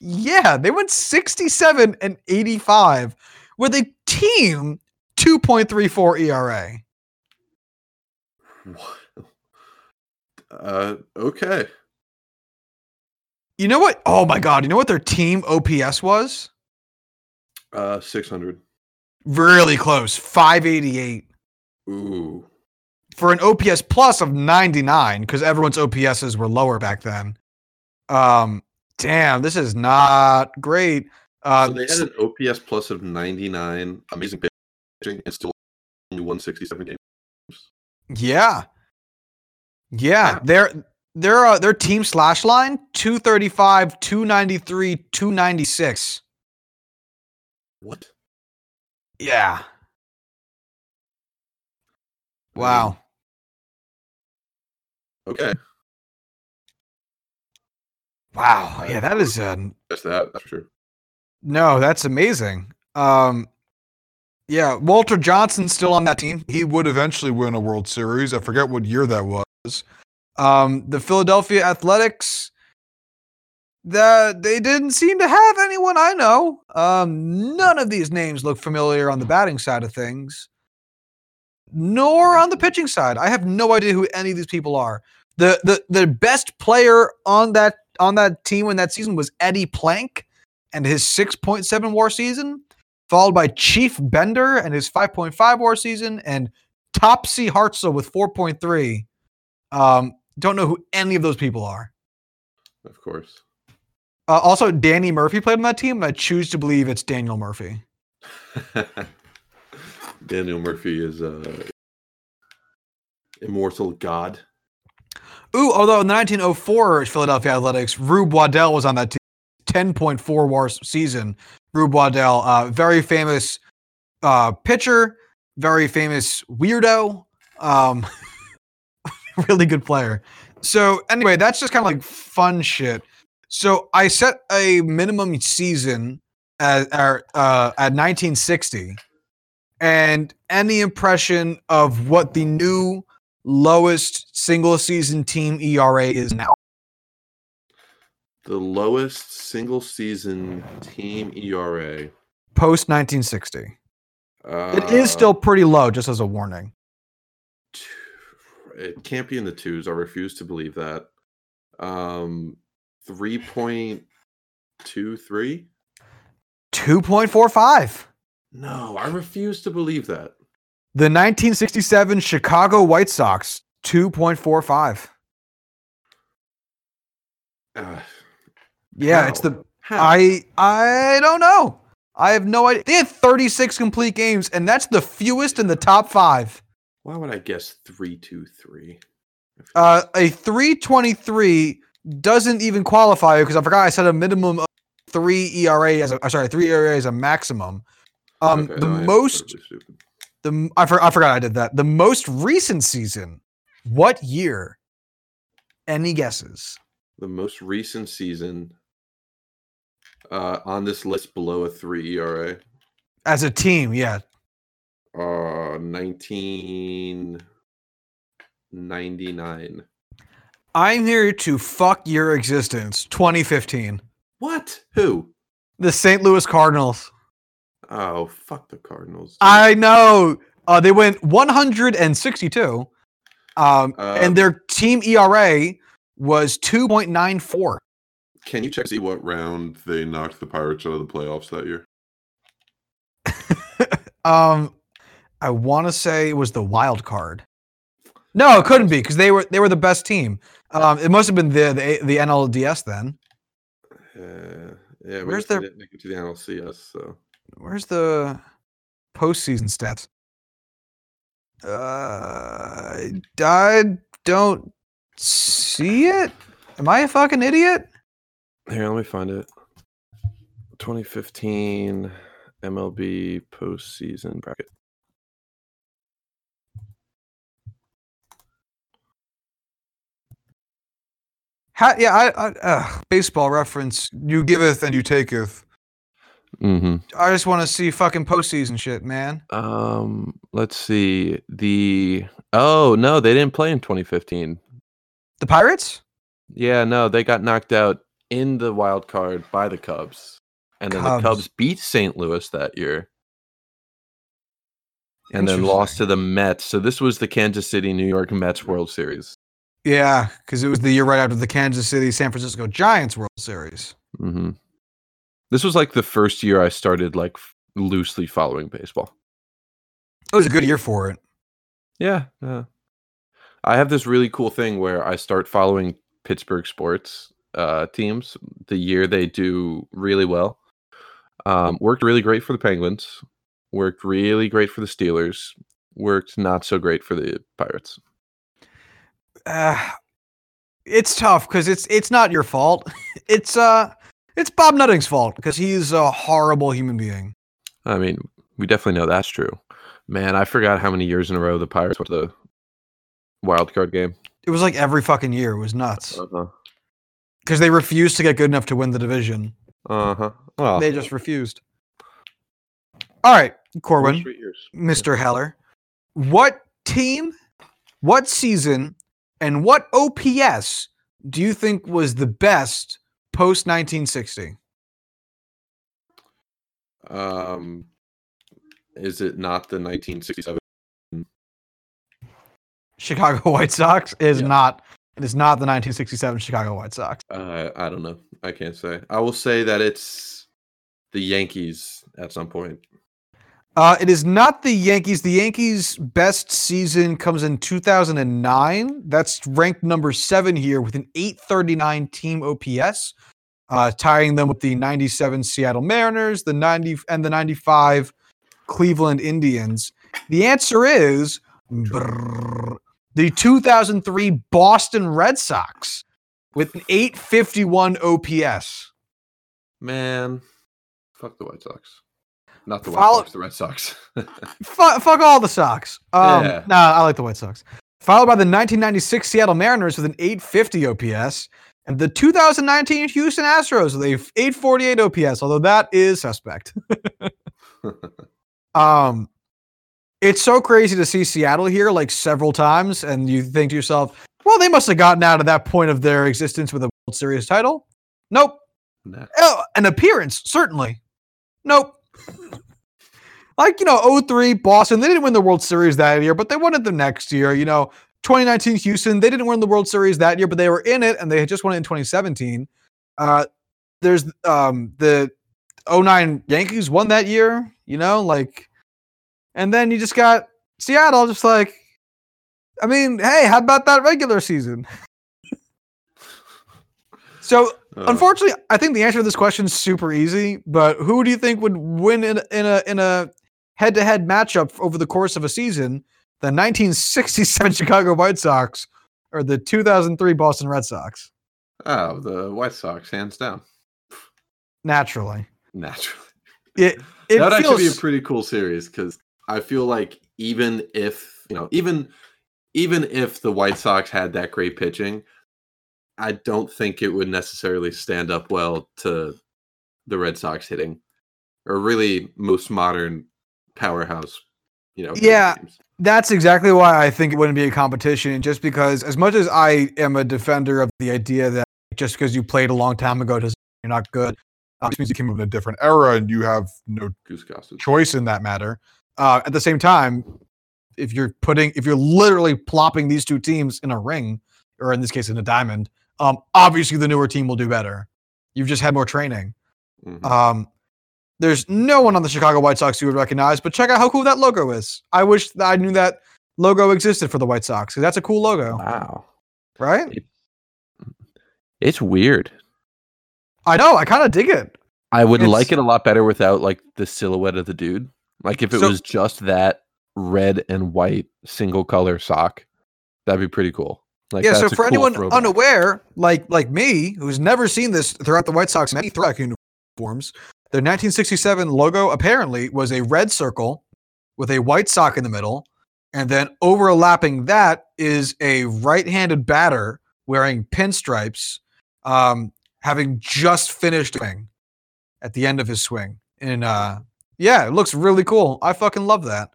Yeah, they went 67 and 85 with a team 2.34 ERA. What? Uh, okay. You know what? Oh my god, you know what their team OPS was? Uh, six hundred. Really close, 588 Ooh. for an OPS plus of 99 because everyone's OPSs were lower back then. Um, damn, this is not great. Uh, so they had an OPS plus of ninety nine. Amazing pitching and still only 167 games. Yeah. Yeah, Yeah. their their uh, their team slash line 235, 293, 296. What? Yeah. Wow. Okay. Wow. Yeah, that is uh That's that. That's for sure. no, that's amazing. Um yeah, Walter Johnson's still on that team. He would eventually win a World Series. I forget what year that was. Um the Philadelphia Athletics that they didn't seem to have anyone I know. Um none of these names look familiar on the batting side of things. nor on the pitching side. I have no idea who any of these people are. The the the best player on that on that team in that season was Eddie Plank and his 6.7 WAR season, followed by Chief Bender and his 5.5 WAR season, and Topsy Hartsel with 4.3. Um, don't know who any of those people are. Of course. Uh, also, Danny Murphy played on that team, and I choose to believe it's Daniel Murphy. <laughs> Daniel Murphy is a immortal god. Ooh, although in the 1904 Philadelphia Athletics, Rube Waddell was on that team, 10.4 WAR season. Rube Waddell, uh, very famous uh, pitcher, very famous weirdo, um, <laughs> <laughs> really good player. So anyway, that's just kind of like fun shit. So I set a minimum season at uh, at 1960, and any impression of what the new lowest single season team ERA is now? The lowest single season team ERA. Post 1960. Uh, It is still pretty low, just as a warning. It can't be in the twos. I refuse to believe that. Um, three point two three. 2.45. No, I refuse to believe that. The 1967 Chicago White Sox, 2.45. Uh, Yeah, it's the how? I I don't know. I have no idea. They had 36 complete games, and that's the fewest in the top five. Why would I guess three two three? Uh, a 323 doesn't even qualify because I forgot I said a minimum of three ERA as a uh, sorry three ERA as a maximum. Um, Okay, the no, most the I, for, I forgot I did that. The most recent season. What year? Any guesses? the most recent season uh, on this list below a three ERA. As a team, yeah. Uh, nineteen ninety nine. I'm here to fuck your existence. 2015. What? Who? The St. Louis Cardinals. Oh, fuck the Cardinals. I know. Uh, they went 162. Um, Uh, and their team ERA was 2.94. Can you check see what round they knocked the Pirates out of the playoffs that year? <laughs> Um, I want to say it was the wild card. No, it couldn't be because they were they were the best team. Um, it must have been the the, the NLDS then. Uh, yeah, we Where's their- didn't make it to the NLCS? So Where's the postseason stats? Uh, I don't see it. Am I a fucking idiot? Here, let me find it. 2015 MLB postseason bracket. How, yeah, I, I uh, baseball reference. You giveth and you taketh. Mm-hmm. I just want to see fucking postseason shit, man. Um, let's see. The oh no, they didn't play in 2015. The Pirates? Yeah, no, they got knocked out in the wild card by the Cubs, and then Cubs. the Cubs beat St. Louis that year, and then lost to the Mets. So this was the Kansas City New York Mets World Series. Yeah, because it was the year right after the Kansas City San Francisco Giants World Series. hmm This was like the first year I started like loosely following baseball. It was a good year for it. Yeah, yeah. I have this really cool thing where I start following Pittsburgh sports uh, teams the year they do really well. Um, worked really great for the Penguins. Worked really great for the Steelers. Worked not so great for the Pirates. Uh, it's tough because it's it's not your fault. <laughs> It's uh it's Bob Nutting's fault because he's a horrible human being. I mean, we definitely know that's true. Man, I forgot how many years in a row the Pirates went to the wild card game. It was like every fucking year. It was nuts Uh-huh. because they refused to get good enough to win the division. Uh-huh. Well, They just refused. All right, Corwin. Mr. Heller, what team, what season, and what OPS do you think was the best post 1960? Um, is it not the 1967 Chicago <laughs> White Sox. is Yeah. not. It is not the 1967 Chicago White Sox. Uh, I don't know. I can't say. I will say that it's the Yankees at some point. Uh, it is not the Yankees. The Yankees' best season comes in 2009. That's ranked number seven here with an 839 team OPS, uh, tying them with the 97 Seattle Mariners, the 90 and the 95 Cleveland Indians. The answer is brrr, the 2003 Boston Red Sox with an 851 OPS. Man, fuck the White Sox. Not the White Follow- Sox, the Red Sox. <laughs> Fuck, fuck all the Sox. Um, Yeah. Nah, I like the White Sox. Followed by the 1996 Seattle Mariners with an 850 OPS, and the 2019 Houston Astros with a 848 OPS. Although that is suspect. <laughs> um, it's so crazy to see Seattle here like several times, and you think to yourself, "Well, they must have gotten out of that point of their existence with a World Series title." Nope. Nah. Oh, an appearance, certainly. Nope. Like, you know, 03 Boston, they didn't win the World Series that year, but they won it the next year. You know, 2019 Houston, they didn't win the World Series that year, but they were in it and they had just won it in 2017. Uh, there's um, the 09 Yankees won that year, you know, like, and then you just got Seattle just like, I mean, hey, how about that regular season? <laughs> so Uh, Unfortunately, I think the answer to this question is super easy. But who do you think would win in, in a in a head to head matchup over the course of a season? The 1967 <laughs> Chicago White Sox or the 2003 Boston Red Sox? oh, the White Sox, hands down. Naturally, Naturally. it it that would feels actually be a pretty cool series because I feel like even if you know, even even if the White Sox had that great pitching, I don't think it would necessarily stand up well to the Red Sox hitting, or really most modern powerhouse. You know, Yeah. That's exactly why I think it wouldn't be a competition. Just because, as much as I am a defender of the idea that just because you played a long time ago doesn't you're not good, uh, it means you came up in a different era and you have no Goose choice in that matter. Uh, at the same time, if you're putting, if you're literally plopping these two teams in a ring, or in this case in a diamond, um, obviously the newer team will do better. You've just had more training. Mhm. Um, there's no one on the Chicago White Sox you would recognize, but check out how cool that logo is. I wish that I knew that logo existed for the White Sox because that's a cool logo, Wow. right? It's weird. I know. I kind of dig it. I would It's- like it a lot better without like the silhouette of the dude. Like if it So- was just that red and white single color sock, that'd be pretty cool. Like yeah. So for cool anyone throwback. unaware, like like me, who's never seen this throughout the White Sox many throwback uniforms, their 1967 logo apparently was a red circle with a white sock in the middle, and then overlapping that is a right-handed batter wearing pinstripes, um, having just finished swing at the end of his swing. And uh, yeah, it looks really cool. I fucking love that.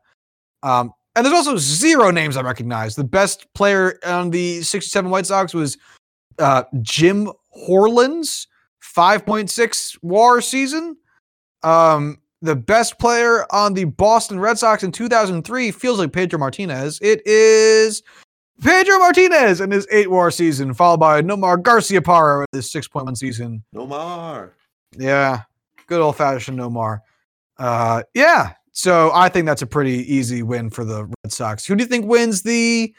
Um, and there's also zero names I recognize. The best player on the 67 White Sox was uh, Jim Horlands, 5.6 WAR season. Um, the best player on the Boston Red Sox in 2003 feels like Pedro Martinez. It is Pedro Martinez in his 8 WAR season, followed by Nomar Garciaparra in his 6.1 season. No more. Yeah, good old fashioned Nomar. Uh, yeah, so I think that's a pretty easy win for the Red Sox. Who do you think wins the?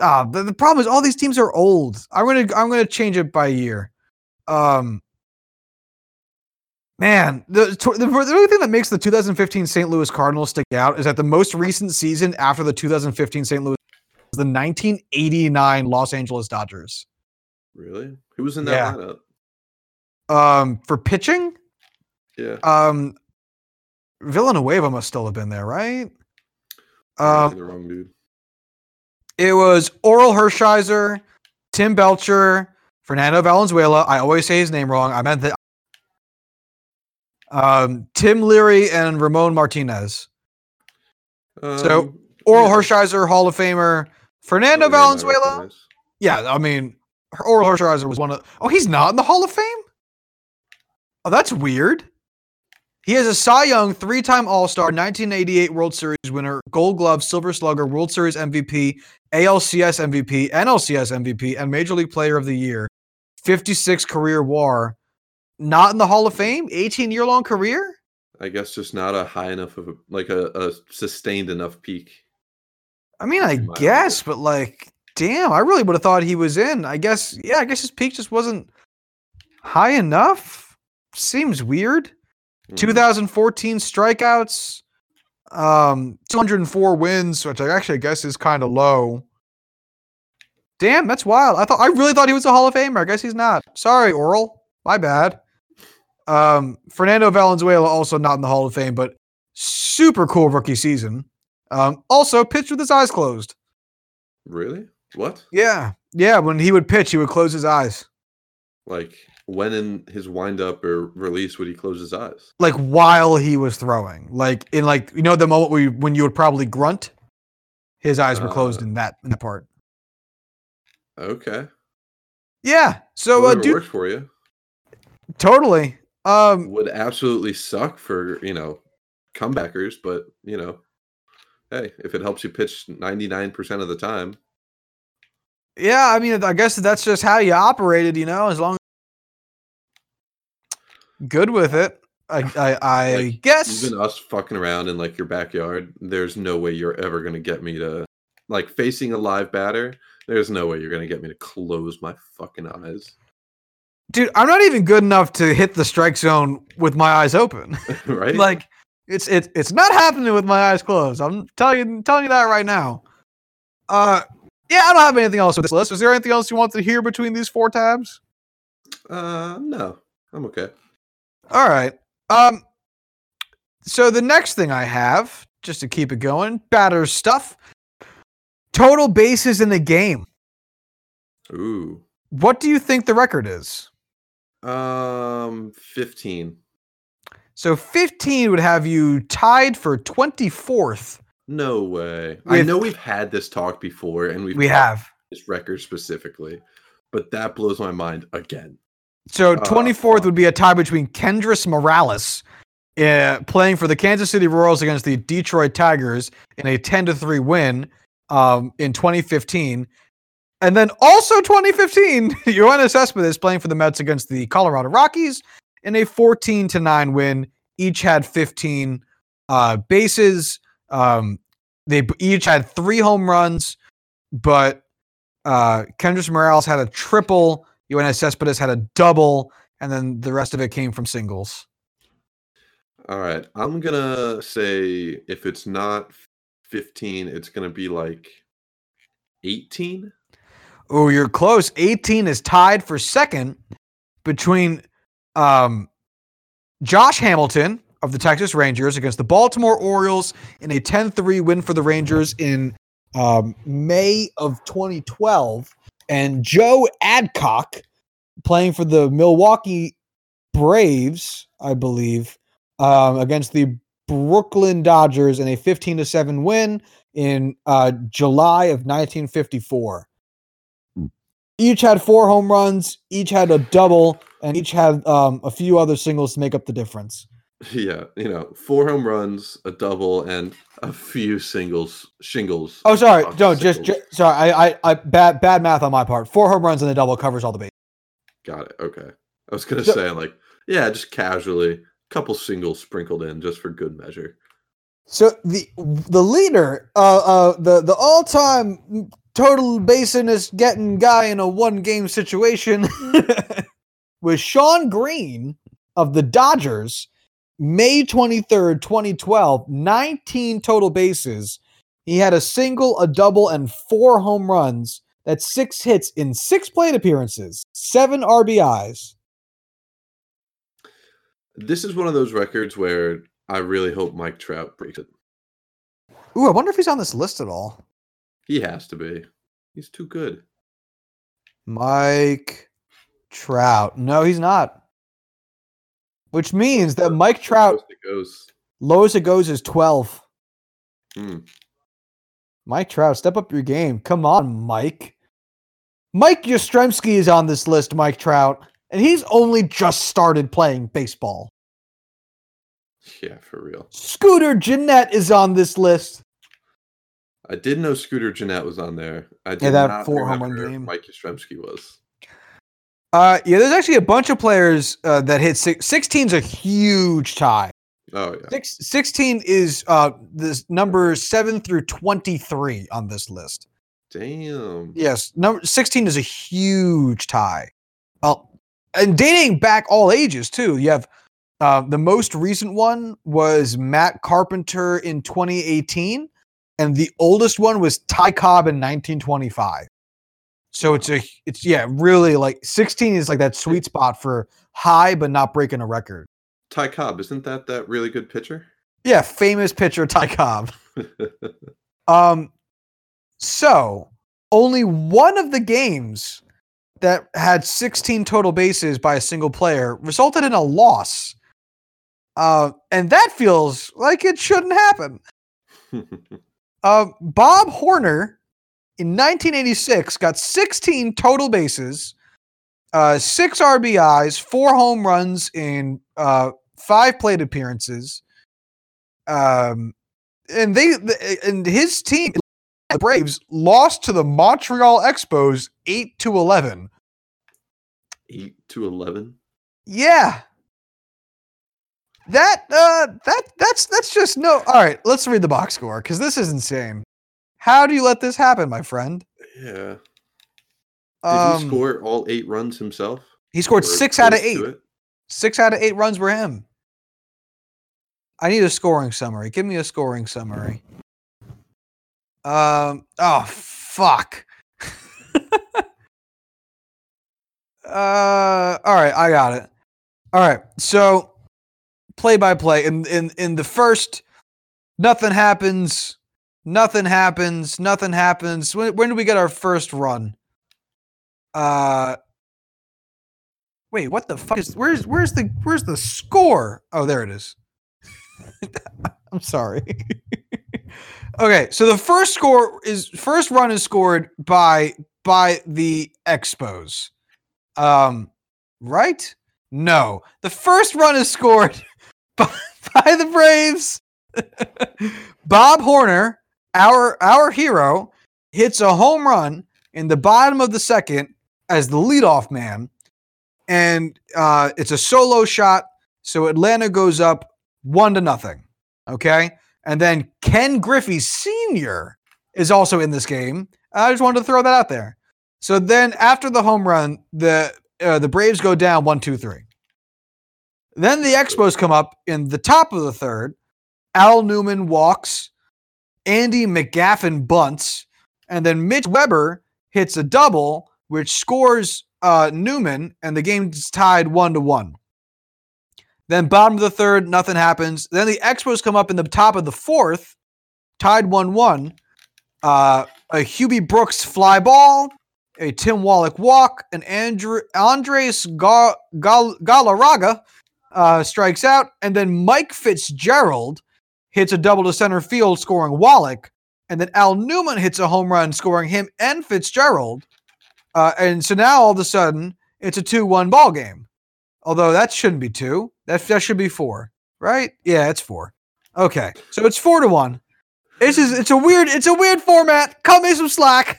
Uh, the, the problem is all these teams are old. I'm gonna I'm gonna change it by year. Um, man, the the, the only thing that makes the 2015 St. Louis Cardinals stick out is that the most recent season after the 2015 St. Louis was the 1989 Los Angeles Dodgers. Really? Who was in that Yeah. lineup? Um, for pitching, Yeah. Um, Villanueva must still have been there, right? Um, the wrong dude. it was Orel Hershiser, Tim Belcher, Fernando Valenzuela. I always say his name wrong. I meant that. Um, Tim Leary and Ramon Martinez. so, Um, Orel yeah. Hershiser, Hall of Famer. Fernando Oh, Valenzuela. Yeah, I mean, Orel Hershiser was one of. Oh, he's not in the Hall of Fame. Oh, that's weird. He is a Cy Young, three-time All-Star, 1988 World Series winner, Gold Glove, Silver Slugger, World Series MVP, ALCS MVP, NLCS MVP, and Major League Player of the Year. 56 career WAR. Not in the Hall of Fame. 18 year long career. I guess just not a high enough of a like a, a sustained enough peak. I mean, I guess, but like, damn, I really would have thought he was in. I guess, yeah, I guess his peak just wasn't high enough. Seems weird. Hmm. 2014 strikeouts, um, 204 wins, which I actually guess is kind of low. Damn, that's wild. I thought I really thought he was a Hall of Famer. I guess he's not. Sorry, Orel. My bad. Um, Fernando Valenzuela also not in the Hall of Fame, but super cool rookie season. Um, also pitched with his eyes closed. Really? What? Yeah, yeah. When he would pitch, he would close his eyes, Like when in his windup or release would he close his eyes? like while he was throwing. Like in like you know the moment where you, when you would probably grunt, his eyes were closed Uh. in that in that part. Okay. Yeah. So, uh, Whatever dude, works for you. totally. Um, Would absolutely suck for, you know, comebackers, but you know, hey, if it helps you pitch 99% of the time, yeah. I mean, I guess that's just how you operated, you know. As long good with it, I, <laughs> I, I Like, guess. even us fucking around in like your backyard, there's no way you're ever gonna get me to like facing a live batter. There's no way you're gonna get me to close my fucking eyes, Dude, I'm not even good enough to hit the strike zone with my eyes open. <laughs> <laughs> right? like, it's it's it's not happening with my eyes closed. I'm telling you telling you that right now. Uh, yeah, I don't have anything else with this list. Is there anything else you want to hear between these four tabs? uh, no, I'm okay. All right. Um so the next thing I have, just to keep it going, batter stuff. Total bases in the game. Ooh, What do you think the record is? um, 15. So 15 would have you tied for 24th. No way. I know we've had this talk before, and we've We have. this record specifically, but that blows my mind again. So Oh, 24th fuck. would be a tie between Kendrys Morales uh, playing for the Kansas City Royals against the Detroit Tigers in a 10 to 3 win um, in 2015. And then also 2015, Yoenis <laughs> Cespedes playing for the Mets against the Colorado Rockies in a 14 to 9 win. Each had 15 uh, bases. Um, they each had three home runs, but uh, Kendrys Morales had a triple. Yoenis Cespedes had a double, and then the rest of it came from singles. All right, I'm gonna say if it's not 15, it's gonna be like 18. Oh, you're close. 18 is tied for second between um, Josh Hamilton of the Texas Rangers against the Baltimore Orioles in a 10 3 win for the Rangers in um, May of 2012. And Joe Adcock playing for the Milwaukee Braves, I believe, um, against the Brooklyn Dodgers in a 15 to 7 win in uh, July of 1954 each had four home runs, each had a double, and each had um, a few other singles to make up the difference. <laughs> Yeah, you know, four home runs, a double, and a few singles, shingles. Oh, sorry, no, just, singles. sorry, I, I, I, bad, bad math on my part. Four home runs and a double covers all the bases. Got it. Okay. I was gonna So- say like, yeah, just casually, a couple singles sprinkled in just for good measure. So the the leader, uh, uh, the the all time total basiness getting guy in a one game situation <laughs> was Shawn Green of the Dodgers. May twenty third, twenty twelve, nineteen total bases. He had a single, a double, and four home runs. That's six hits in six plate appearances, seven RBIs. This is one of those records where I really hope Mike Trout breaks it. Ooh, I wonder if he's on this list at all. He has to be. He's too good. Mike Trout. No, he's not. Which means that Mike Trout, Lowest it goes. lowest it goes is 12. Hmm. Mike Trout, step up your game. Come on, Mike. Mike Yastrzemski is on this list, Mike Trout, and he's only just started playing baseball. Yeah, for real. Scooter Gennett is on this list. I did know Scooter Gennett was on there. I did that not four home run game. Mike Yastrzemski was. Uh, yeah, there's actually a bunch of players uh, that hit six, 16's a huge tie. Oh yeah. Six, 16 is uh this number 7 through 23 on this list. Damn. Yes, number 16 is a huge tie. Well, and dating back all ages too. You have uh, the most recent one was Matt Carpenter in 2018, and the oldest one was Ty Cobb in 1925. So it's a it's yeah, really like 16 is like that sweet spot for high but not breaking a record. Ty Cobb, isn't that that really good pitcher? Yeah, famous pitcher Ty Cobb. <laughs> Um, so only one of the games that had 16 total bases by a single player resulted in a loss. Uh, and that feels like it shouldn't happen. <laughs> Uh, Bob Horner in 1986 got 16 total bases, uh, six RBIs, four home runs in uh, five plate appearances. Um, and they and his team, the Braves, lost to the Montreal Expos eight to eleven. Eight to eleven. Yeah. That uh that that's that's just no all right, let's read the box score because this is insane. How do you let this happen, my friend? Yeah. Did Um, he score all eight runs himself? he scored Or six out of eight. Six out of eight runs were him. I need a scoring summary. Give me a scoring summary. Um. Oh fuck. <laughs> uh. All right. I got it. All right. So, play by play. In in in the first, nothing happens. Nothing happens. Nothing happens. When when do we get our first run? Uh. Wait, what the fuck is where's where's the where's the score? Oh, there it is. <laughs> I'm sorry. <laughs> okay, so the first score is first run is scored by by the Expos. Um right? No. The first run is scored <laughs> by, by the Braves. Bob Horner, our our hero, hits a home run in the bottom of the second as the leadoff man and uh, it's a solo shot. So Atlanta goes up one to nothing. Okay, and then Ken Griffey Senior is also in this game. I just wanted to throw that out there. So then after the home run, the uh, the Braves go down one, two, three. Then the Expos come up in the top of the third. Al Newman walks. Andy McGaffin bunts, and then Mitch Weber hits a double, which scores uh, Newman, and the game's tied one to one. Then bottom of the third, nothing happens. Then the Expos come up in the top of the fourth, tied one one. Uh, a Hubie Brooks fly ball, a Tim Wallach walk, and Andres Ga- Gal- Galarraga uh, strikes out, and then Mike Fitzgerald hits a double to center field, scoring Wallach, and then Al Newman hits a home run, scoring him and Fitzgerald. Uh, and so now all of a sudden it's a two-one ball game. Although that shouldn't be two. That that should be four, right? Yeah, it's four. Okay, so it's four to one. This is it's a weird it's a weird format. Cut me some slack.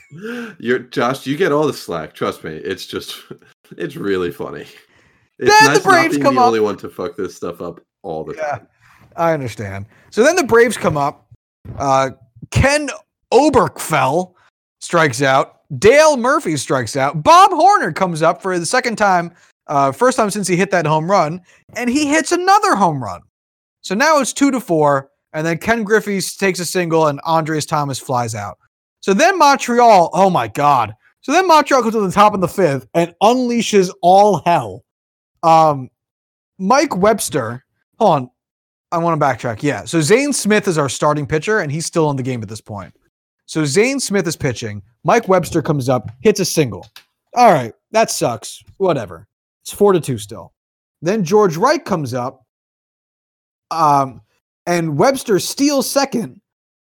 You're Josh. You get all the slack. Trust me. It's just, <laughs> it's really funny. It's Then the nice not Braves come the up- only one to fuck this stuff up all the Yeah. time. I understand. So then the Braves come up. Uh, Ken Oberkfell strikes out. Dale Murphy strikes out. Bob Horner comes up for the second time, uh, first time since he hit that home run, and he hits another home run. So now it's two to four, and then Ken Griffey takes a single, and Andres Thomas flies out. So then Montreal, oh my God. So then Montreal comes to the top of the fifth and unleashes all hell. Um, Mike Webster, hold on. I want to backtrack. Yeah. So Zane Smith is our starting pitcher, and he's still in the game at this point. So Zane Smith is pitching. Mike Webster comes up, hits a single. All right, that sucks. Whatever. It's four to two still. Then George Wright comes up, um, and Webster steals second,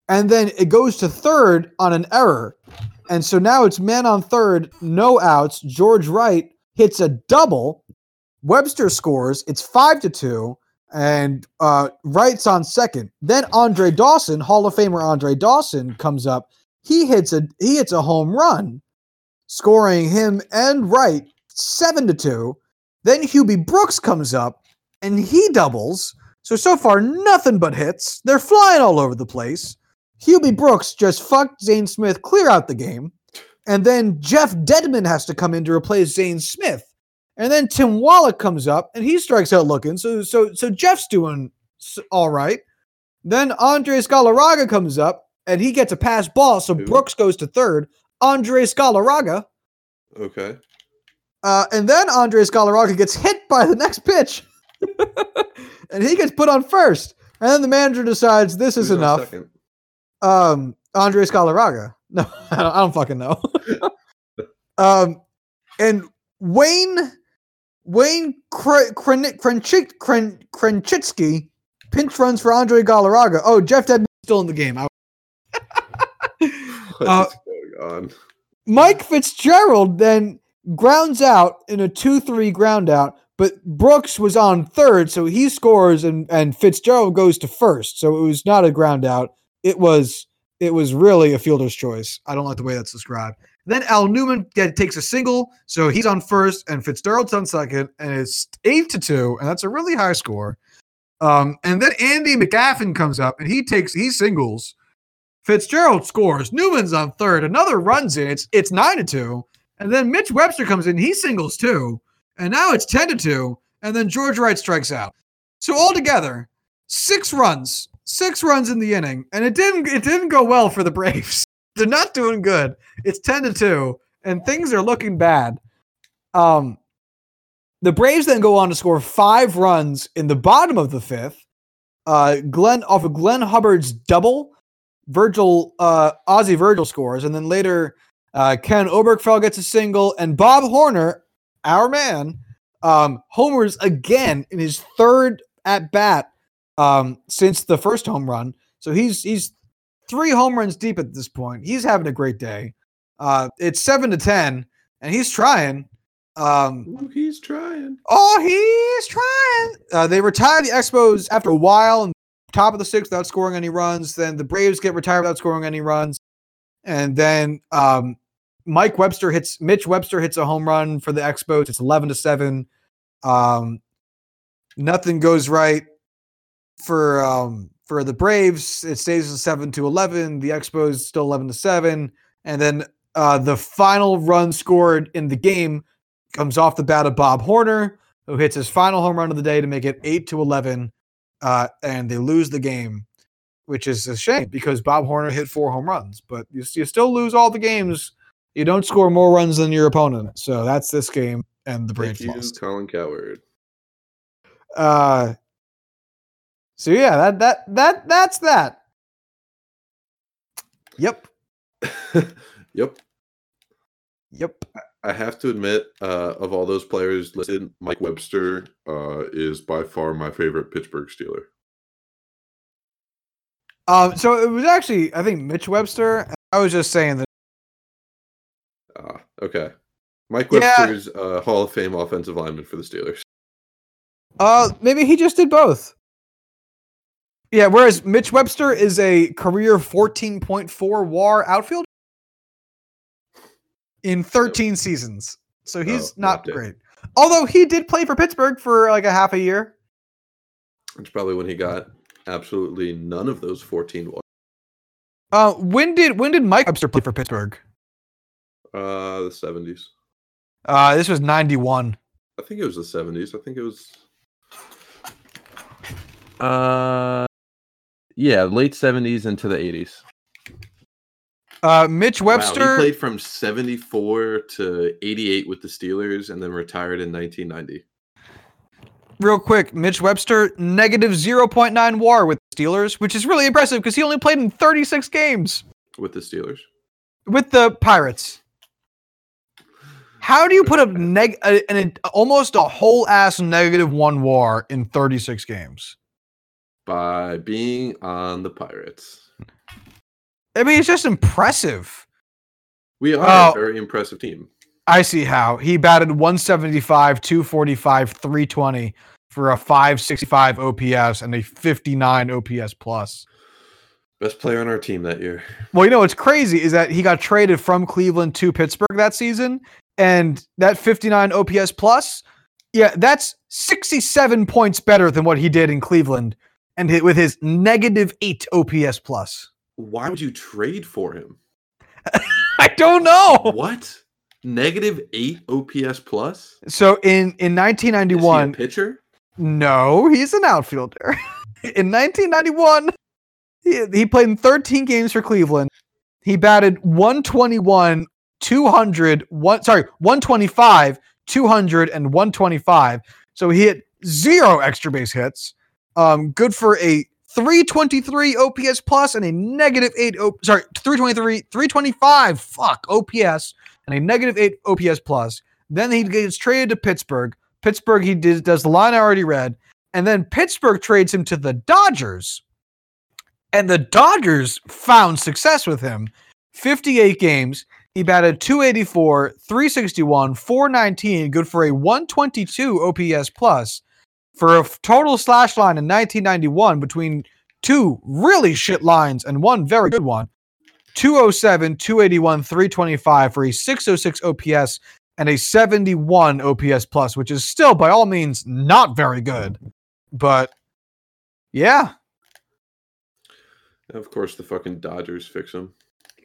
and then it goes to third on an error, and so now it's man on third, no outs. George Wright hits a double. Webster scores. It's five to two. And uh, on second. Then Andre Dawson, Hall of Famer Andre Dawson, comes up. He hits a he hits a home run, scoring him and Wright seven to two. Then Hubie Brooks comes up and he doubles. So so far nothing but hits. They're flying all over the place. Hubie Brooks just fucked Zane Smith clear out the game. And then Jeff Dedmon has to come in to replace Zane Smith. And then Tim Wallach comes up and he strikes out looking. So so so Jeff's doing all right. Then Andre Scalaraga comes up and he gets a pass ball. So? Brooks goes to third. Andre Scalaraga. Okay. Uh, and then Andre Scalaraga gets hit by the next pitch. <laughs> and he gets put on first. And then the manager decides this is Who's on enough. Um, Andre Scalaraga. No, <laughs> I don't, I don't fucking know. <laughs> um, and Wayne Wayne Kr- Kren- Krenchitsky pinch runs for Andre Galarraga. Oh, Jeff Dedmon's still in the game. I- What Uh, is going on? Mike Fitzgerald then grounds out in a 2-3 ground out, but Brooks was on third, so he scores and, and Fitzgerald goes to first. So it was not a ground out. It was it was really a fielder's choice. I don't like the way that's described. Then Al Newman takes a single, so he's on first, and Fitzgerald's on second, and it's eight to two, and that's a really high score. Um, and then Andy McGaffin comes up, and he takes he singles. Fitzgerald scores. Newman's on third. Another runs in. It's it's nine to two, and then Mitch Webster comes in. He singles too, and now it's ten to two. And then George Wright strikes out. So altogether, six runs, six runs in the inning, and it didn't it didn't go well for the Braves. They're not doing good. It's ten to two, and things are looking bad. Um, the Braves then go on to score five runs in the bottom of the fifth. Uh, Glenn off of Glenn Hubbard's double. Virgil, uh, Ozzie Virgil scores, and then later uh, Ken Oberkfell gets a single, and Bob Horner, our man, um, homers again in his third at bat um, since the first home run. So he's he's three home runs deep at this point. He's having a great day. Uh, it's seven to ten, and he's trying. Um, Ooh, he's trying. Oh, he's trying. Uh, they retire the Expos after a while and top of the sixth without scoring any runs. Then the Braves get retired without scoring any runs. And then um, Mike Webster hits Mitch Webster hits a home run for the Expos. It's eleven to seven. Um, nothing goes right for um, for the Braves. It stays at seven to eleven. The Expos still eleven to seven. And then uh, the final run scored in the game comes off the bat of Bob Horner, who hits his final home run of the day to make it eight to eleven, uh, and they lose the game, which is a shame because Bob Horner hit four home runs, but you, you still lose all the games. You don't score more runs than your opponent, so that's this game, and the Thank Braves you, lost. Colin Coward. Uh, so yeah, that that that that's that. Yep, <laughs> yep. yep. I have to admit, uh, of all those players listed, Mike Webster uh, is by far my favorite Pittsburgh Steeler. Um, so it was actually I think Mitch Webster. I was just saying that. Ah, okay. Mike Yeah. Webster's uh, Hall of Fame offensive lineman for the Steelers. Uh, maybe he just did both. Yeah, whereas Mitch Webster is a career 14.4 WAR outfielder in 13 seasons. So he's Oh, not not it. great. Although he did play for Pittsburgh for like a half a year. It's probably when he got absolutely none of those 14 wa- Uh, when did when did Mike Webster play for Pittsburgh? Uh, the 70s. Uh, this was 91. I think it was the 70s. I think it was. Uh, yeah, late seventies into the eighties. Uh, Mitch Wow, Webster. he played from 74 to 88 with the Steelers and then retired in 1990. real quick, Mitch Webster negative 0.9 WAR with the Steelers, which is really impressive because he only played in 36 games. With the Steelers. with the Pirates. How do you put up neg a, an, almost a whole ass negative one WAR in 36 games? By being on the Pirates. I mean, it's just impressive. We are Oh. a very impressive team. I see how he batted 175, 245, 320 for a 565 OPS and a 59 OPS plus. Best player on our team that year. Well, you know what's crazy is that he got traded from Cleveland to Pittsburgh that season, and that 59 OPS plus, yeah, that's 67 points better than what he did in Cleveland, and hi- with his negative eight OPS plus. Why would you trade for him? <laughs> I don't know. What? Negative eight OPS plus? So in in Is he a 1991, pitcher? no, he's an outfielder. <laughs> in 1991, he, he played in 13 games for Cleveland. He batted 121, 200, one, sorry, 125, 200, and 125. So he hit zero extra base hits. Um, good for a 323 OPS plus and a negative eight. O- sorry, 323, 325. Fuck OPS and a negative eight OPS plus. Then he gets traded to Pittsburgh. Pittsburgh, he did, does the line I already read, and then Pittsburgh trades him to the Dodgers, and the Dodgers found success with him. 58 games. He batted 284, 361, 419, good for a 122 OPS plus for a total slash line in 1991 between two really shit lines and one very good one. 207, 281, 325 for a 606 OPS and a 71 OPS plus, which is still by all means not very good. But yeah, Of course, the fucking Dodgers fix him.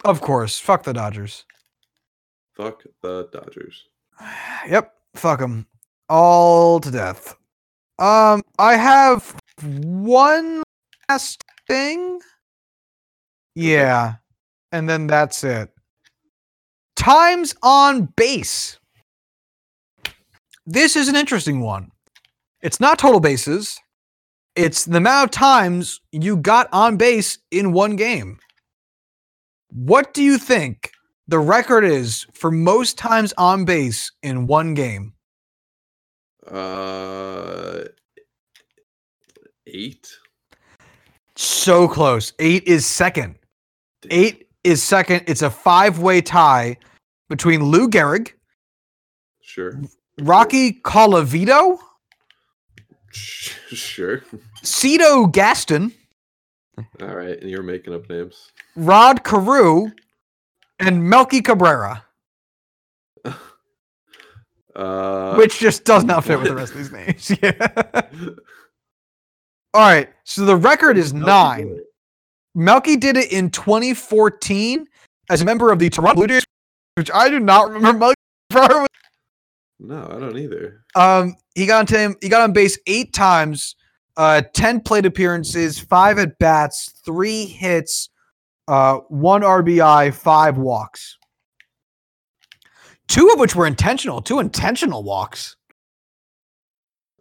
of course. Fuck the Dodgers. Fuck the Dodgers. <sighs> Yep, fuck them all to death. Um, I have one last thing. Yeah, and then that's it. Times on base. This is an interesting one. It's not total bases. It's the amount of times you got on base in one game. What do you think the record is for most times on base in one game? Uh, eight. So close. Eight is second. Damn. Eight is second. It's a five way tie between Lou Gehrig, Sure. Rocky Colavito, <laughs> Sure. Cito Gaston, All right, and you're making up names. Rod Carew, and Melky Cabrera, Uh, which just does not fit with the rest of these <laughs> names. <laughs> Yeah. All right. So the record is nine. Melky did it in 2014 as a member of the Toronto Blue Jays, which I do not remember Melky <laughs> No, I don't either. Um, he got him. He got on base eight times, uh, ten plate appearances, five at bats, three hits, uh, one RBI, five walks. Two of which were intentional. Two intentional walks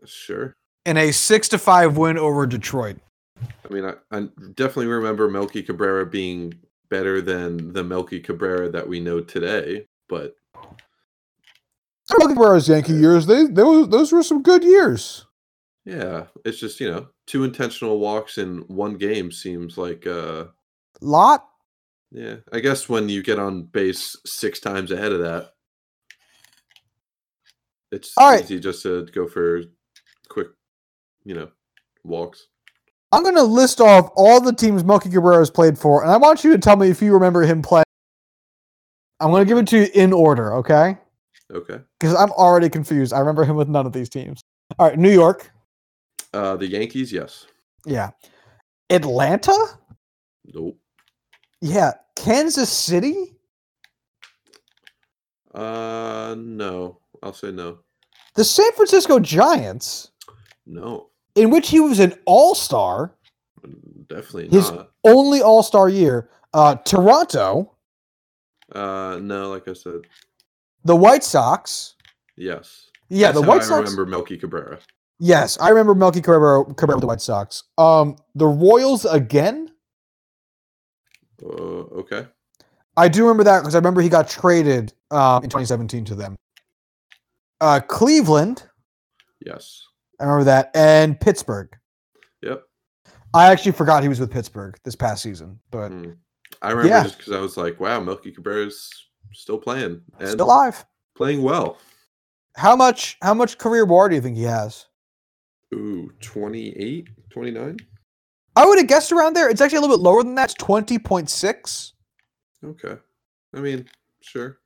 Sure. in a six to five win over Detroit. I mean, I, I definitely remember Melky Cabrera being better than the Melky Cabrera that we know today, but Melky Cabrera's Yankee years. They those those were some good years. yeah, it's just, you know, two intentional walks in one game seems like uh Lot. yeah, I guess when you get on base six times ahead of that, it's All right. easy just to go for quick, you know, walks. I'm going to list off all the teams Melky Cabrera has played for, and I want you to tell me if you remember him playing. I'm going to give it to you in order, okay? Okay. because I'm already confused. I remember him with none of these teams. All right, New York. Uh the Yankees, yes. Yeah. Atlanta? Nope. Yeah. Kansas City? Uh no. I'll say no. The San Francisco Giants, No. in which he was an all star, Definitely His- not. only all star year. Uh, Toronto, Uh no, like I said, the White Sox. yes. Yeah, That's the how White I Sox. remember Melky Cabrera. Yes, I remember Melky Cabrera, Cabrera with the White Sox. Um, the Royals again. Uh, okay. I do remember that because I remember he got traded um, in 2017 to them. Uh, Cleveland. Yes. I remember that, and Pittsburgh. Yep. I actually forgot he was with Pittsburgh this past season, but Mm. I remember Yeah. just because I was like, wow, Melky Cabrera's still playing and still alive. playing well. How much? How much career WAR do you think he has? Ooh, 28, 29? I would have guessed around there. It's actually a little bit lower than that. It's twenty point six. Okay. I mean, sure.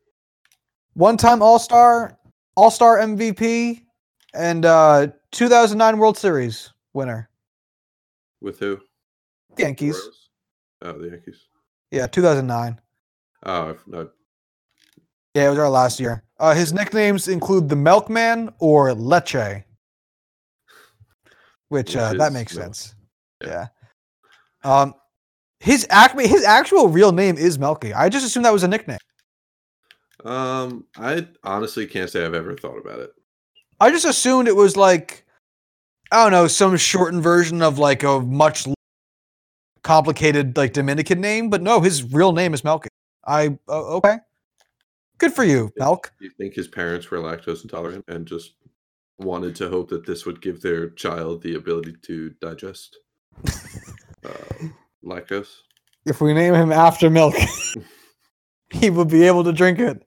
One time All Star, All Star MVP, and uh 2009 World Series winner. With who? Yankees. Rose? Oh, the Yankees. Yeah, 2009. Oh, I've- no. Yeah, it was our last year. Uh, his nicknames include the Milkman or Leche, which uh, that makes milk. sense. Yeah. Yeah. Um, his act his actual real name is Melky. I just assumed that was a nickname. Um, I honestly can't say I've ever thought about it. I just assumed it was like I don't know some shortened version of like a much complicated like Dominican name, but no, his real name is Melky. I uh, okay, good for you. Melk. Do you think his parents were lactose intolerant and just wanted to hope that this would give their child the ability to digest uh, lactose? If we name him after milk, <laughs> he will be able to drink it.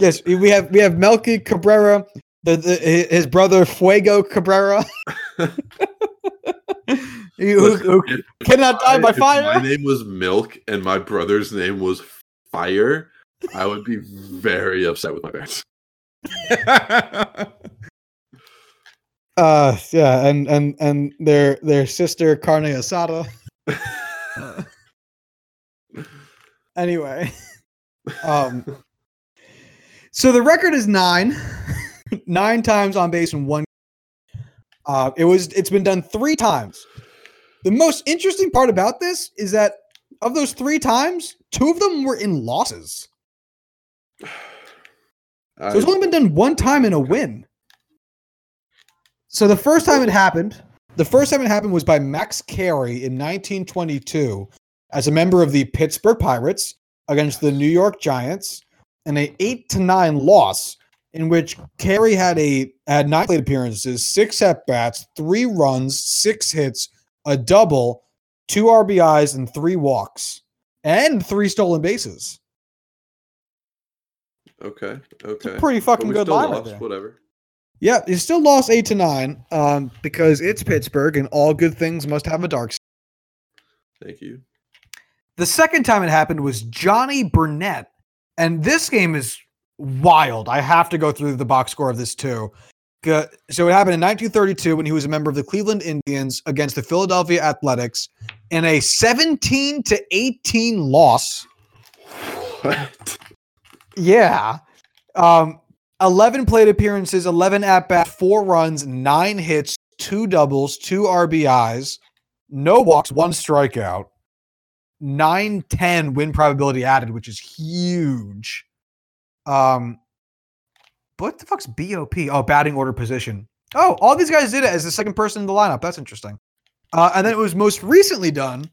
Yes, we have we have Melky Cabrera, the, the his brother Fuego Cabrera, <laughs> who, who cannot die I- by fire. My name was Milk and my brother's name was Fire. I would be very upset with my parents. <laughs> uh, yeah, and and and their their sister Carne Asada. <laughs> Anyway, um, so the record is nine, <laughs> nine times on base in one. Uh, it was it's been done three times. The most interesting part about this is that of those three times, two of them were in losses. <sighs> So it's only been done one time in a win. So the first time it happened, the first time it happened was by Max Carey in 1922 as a member of the Pittsburgh Pirates against the New York Giants in a 8 to 9 loss in which Carey had a had nine plate appearances, six at bats, three runs, six hits, a double, two RBIs and three walks and three stolen bases. okay, okay. pretty fucking good line lost. Whatever. Yeah, you still lost eight to nine um, because it's Pittsburgh and all good things must have a dark side. Thank you. The second time it happened was Johnny Burnett. And this game is wild. I have to go through the box score of this too. So it happened in 1932 when he was a member of the Cleveland Indians against the Philadelphia Athletics in a 17 to 18 loss. What? Yeah. Um, 11 plate appearances, 11 at bat, four runs, nine hits, two doubles, two RBIs, no walks, one strikeout, 9 10 win probability added, which is huge. Um, what the fuck's BOP? Oh, batting order position. Oh, all these guys did it as the second person in the lineup. That's interesting. Uh, and then it was most recently done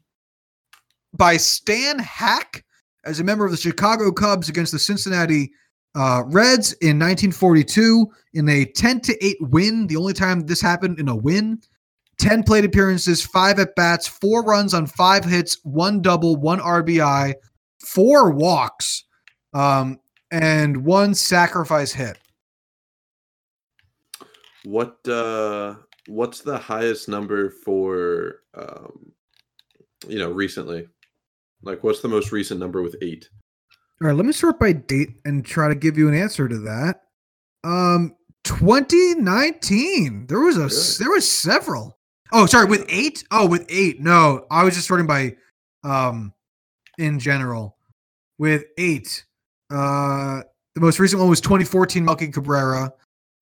by Stan Hack as a member of the Chicago Cubs against the Cincinnati uh, Reds in 1942 in a 10 to 8 win. The only time this happened in a win. 10 plate appearances, five at bats, four runs on five hits, one double, one RBI, four walks, um, and one sacrifice hit. What uh what's the highest number for um you know recently? Like what's the most recent number with 8? All right, let me sort by date and try to give you an answer to that. Um, 2019. There was a Really? there was several. Oh, sorry, with eight. Oh, with eight. No, I was just sorting by um in general. With eight, uh, the most recent one was 2014 Melky Cabrera.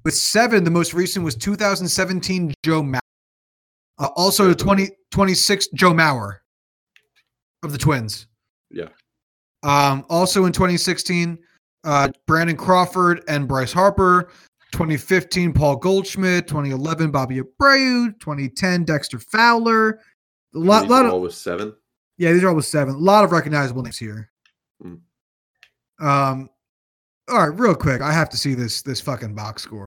With seven, the most recent was 2017 Joe Mauer. Uh, also, 20, 26 Joe Mauer of the Twins. Yeah. Um, also in 2016, uh, Brandon Crawford and Bryce Harper. 2015, Paul Goldschmidt. 2011, Bobby Abreu. 2010, Dexter Fowler. A lot, These lot are of all with 7. yeah, these are all with seven. A lot of recognizable names here. Hmm. Um, all right, real quick, I have to see this this fucking box score.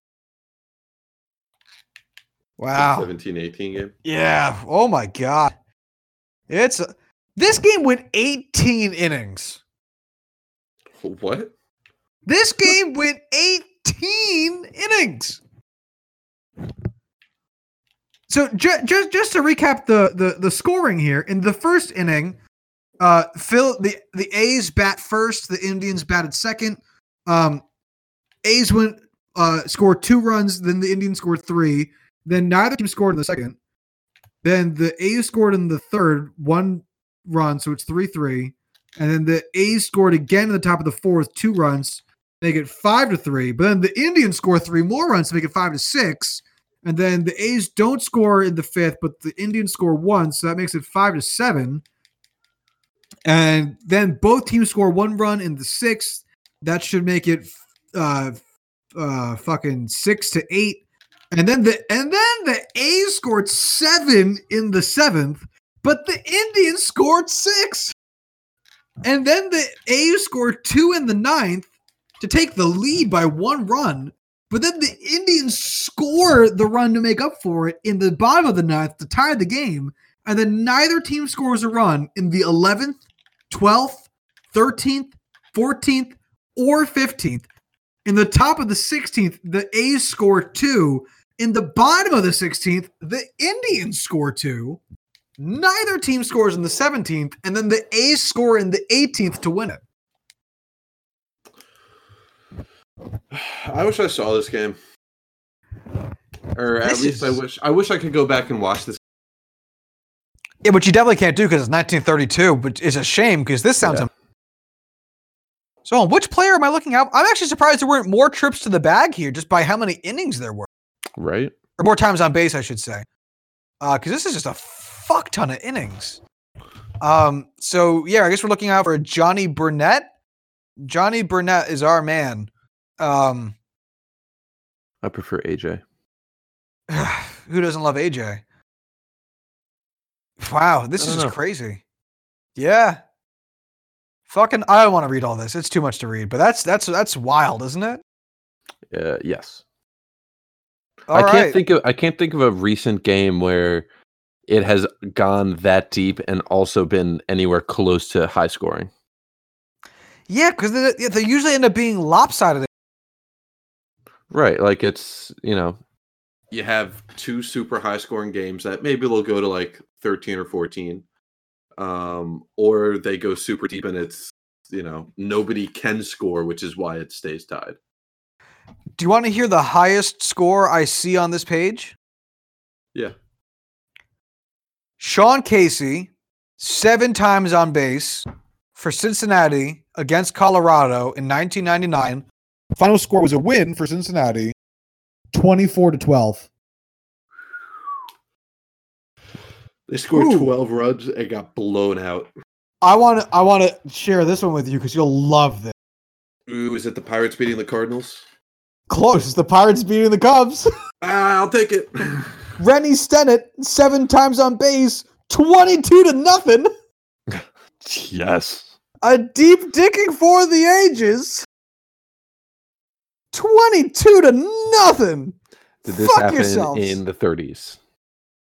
Wow. 17 18 game. Yeah. Oh my god. It's this game went 18 innings. What? This game went 18 innings. so ju- just just to recap the, the the scoring here in the first inning, uh, Phil the the A's bat first, the Indians batted second. Um, A's went uh scored two runs, then the Indians scored three. Then neither team scored in the second. Then the A's scored in the third, one run, so it's three three. And then the A's scored again in the top of the fourth, two runs, make it five to three. But then the Indians score three more runs to make it five to six. And then the A's don't score in the fifth, but the Indians score one, so that makes it five to seven. And then both teams score one run in the sixth. That should make it uh uh fucking six to eight. And then the and then the A's scored seven in the seventh, but the Indians scored six. And then the A's scored two in the ninth to take the lead by one run. But then the Indians score the run to make up for it in the bottom of the ninth to tie the game. And then neither team scores a run in the 11th, 12th, 13th, 14th, or 15th. In the top of the 16th, the A's score two. In the bottom of the 16th, the Indians score two. Neither team scores in the 17th, and then the A's score in the 18th to win it. I wish I saw this game. Or at This least I wish I wish I could go back and watch this. Yeah, but you definitely can't do because it's 1932. But it's a shame because this sounds. Yeah. am- So, which player am I looking at? I'm actually surprised there weren't more trips to the bag here, just by how many innings there were, Right? or more times on base, I should say. Because this is just a fuck ton of innings. Um. So yeah, I guess we're looking out for Johnny Burnett. Johnny Burnett is our man. Um. I prefer AJ. <sighs> who doesn't love AJ? Wow, this is just know. crazy. Yeah. Fucking I don't want to read all this. It's too much to read, but that's that's that's wild, isn't it? Uh, yes. All I can't think of I can't think of a recent game where it has gone that deep and also been anywhere close to high scoring. yeah, because they, they usually end up being lopsided. Right. Like it's you know You have two super high scoring games that maybe they'll go to like 13 or 14. Um, or they go super deep and it's you know nobody can score, which is why it stays tied. Do you want to hear the highest score I see on this page? Yeah. Sean Casey, seven times on base for Cincinnati against Colorado in 1999. Final score was a win for Cincinnati, 24 to 12. They scored Ooh. 12 runs and got blown out. I want to I want to share this one with you because you'll love this. Ooh, is it the Pirates beating the Cardinals? Close. It's the Pirates beating the Cubs. <laughs> Ah, I'll take it. <laughs> Rennie Stennett, seven times on base, 22 to nothing. <laughs> yes. A deep digging for the ages. 22 to nothing. Did this Fuck happen yourselves. in the 30s?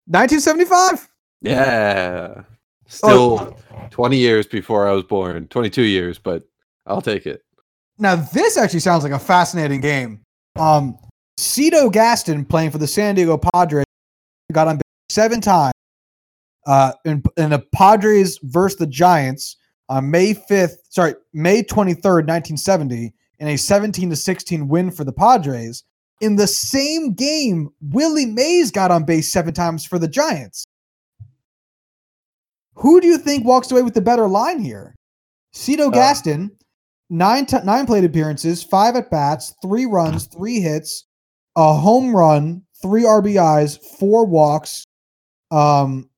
1975. Yeah. Oh. Still 20 years before I was born. 22 years, but I'll take it. Now this actually sounds like a fascinating game. Um, Cito Gaston playing for the San Diego Padres got on seven times. Uh, in, in the Padres versus the Giants on May 5th, sorry, May 23rd, 1970, in a 17 to 16 win for the Padres. In the same game, Willie Mays got on base seven times for the Giants. Who do you think walks away with the better line here? Cito Gaston, nine t- nine plate appearances, five at bats, three runs, three hits, a home run, three RBIs, four walks. Um,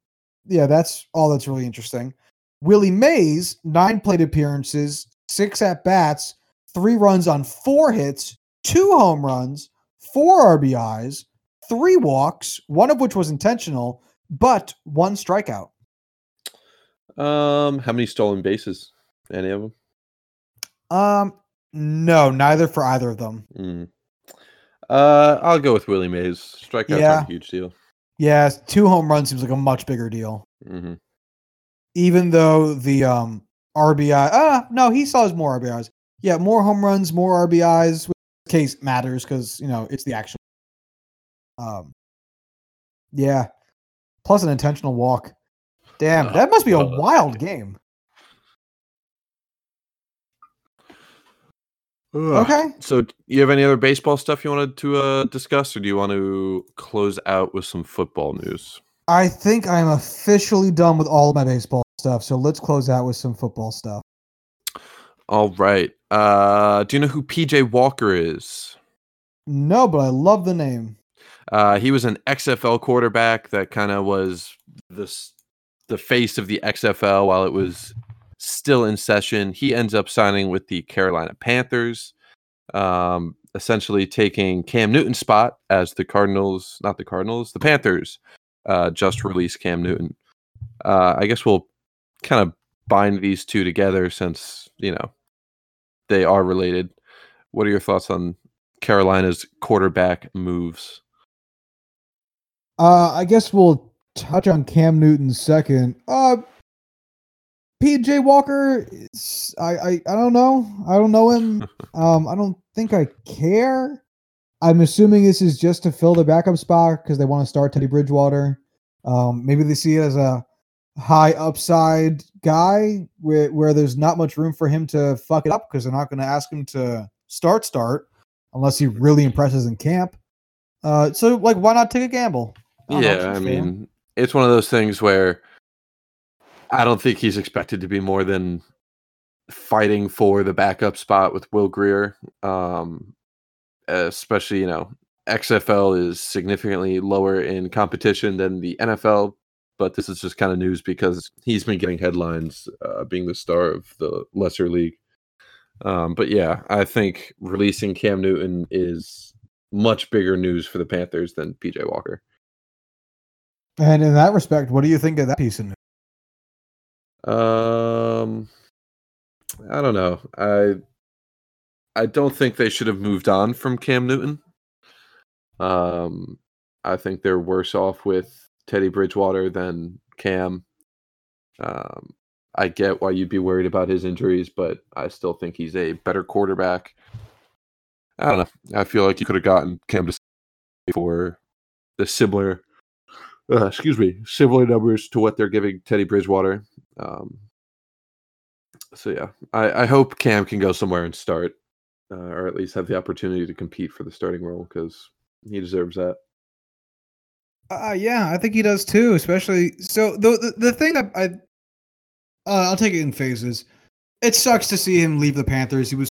yeah, that's all that's really interesting. Willie Mays, nine plate appearances, six at bats, three runs on four hits, two home runs, four RBIs, three walks, one of which was intentional, but one strikeout. Um, how many stolen bases? Any of them? Um, no, neither for either of them. Mm. Uh, I'll go with Willie Mays. Strikeouts Yeah. a huge deal. Yeah, two home runs seems like a much bigger deal. Mm-hmm. even though the um RBI ah no he saw his more RBIs. Yeah, more home runs, more RBIs. Which case matters because you know it's the actual. Um, Yeah. Plus an intentional walk. Damn, that must be a wild game. Okay. So, you have any other baseball stuff you wanted to uh, discuss, or do you want to close out with some football news? I think I'm officially done with all of my baseball stuff. So let's close out with some football stuff. All right. Uh, do you know who PJ Walker is? No, but I love the name. Uh, he was an XFL quarterback that kind of was the the face of the XFL while it was still in session. He ends up signing with the Carolina Panthers, um, essentially taking Cam Newton's spot as the Cardinals, not the Cardinals, the Panthers uh, just released Cam Newton. Uh, I guess we'll kind of bind these two together since you know they are related. What are your thoughts on Carolina's quarterback moves? Uh, I guess we'll touch on Cam Newton second. Uh, PJ Walker, is- I, I I don't know. I don't know him. <laughs> um, I don't think I care. I'm assuming this is just to fill the backup spot because they want to start Teddy Bridgewater. Um, maybe they see it as a high upside guy where where there's not much room for him to fuck it up because they're not going to ask him to start start unless he really impresses in camp. Uh, so like, why not take a gamble? I yeah, I mean, it's one of those things where I don't think he's expected to be more than fighting for the backup spot with Will Grier. Um, especially, you know, XFL is significantly lower in competition than the NFL, but this is just kind of news because he's been getting headlines uh, being the star of the lesser league. Um, but yeah, I think releasing Cam Newton is much bigger news for the Panthers than PJ Walker. And in that respect, what do you think of that piece of news? Um, I don't know. I I don't think they should have moved on from Cam Newton. Um, I think they're worse off with Teddy Bridgewater than Cam. Um, I get why you'd be worried about his injuries, but I still think he's a better quarterback. I don't know. I feel like you could have gotten Cam to for the similar, uh, excuse me, similar numbers to what they're giving Teddy Bridgewater. Um, so yeah, I, I hope Cam can go somewhere and start, uh, or at least have the opportunity to compete for the starting role because he deserves that. Uh, yeah, I think he does too. Especially so the the, the thing that I uh, I'll take it in phases. It sucks to see him leave the Panthers. He was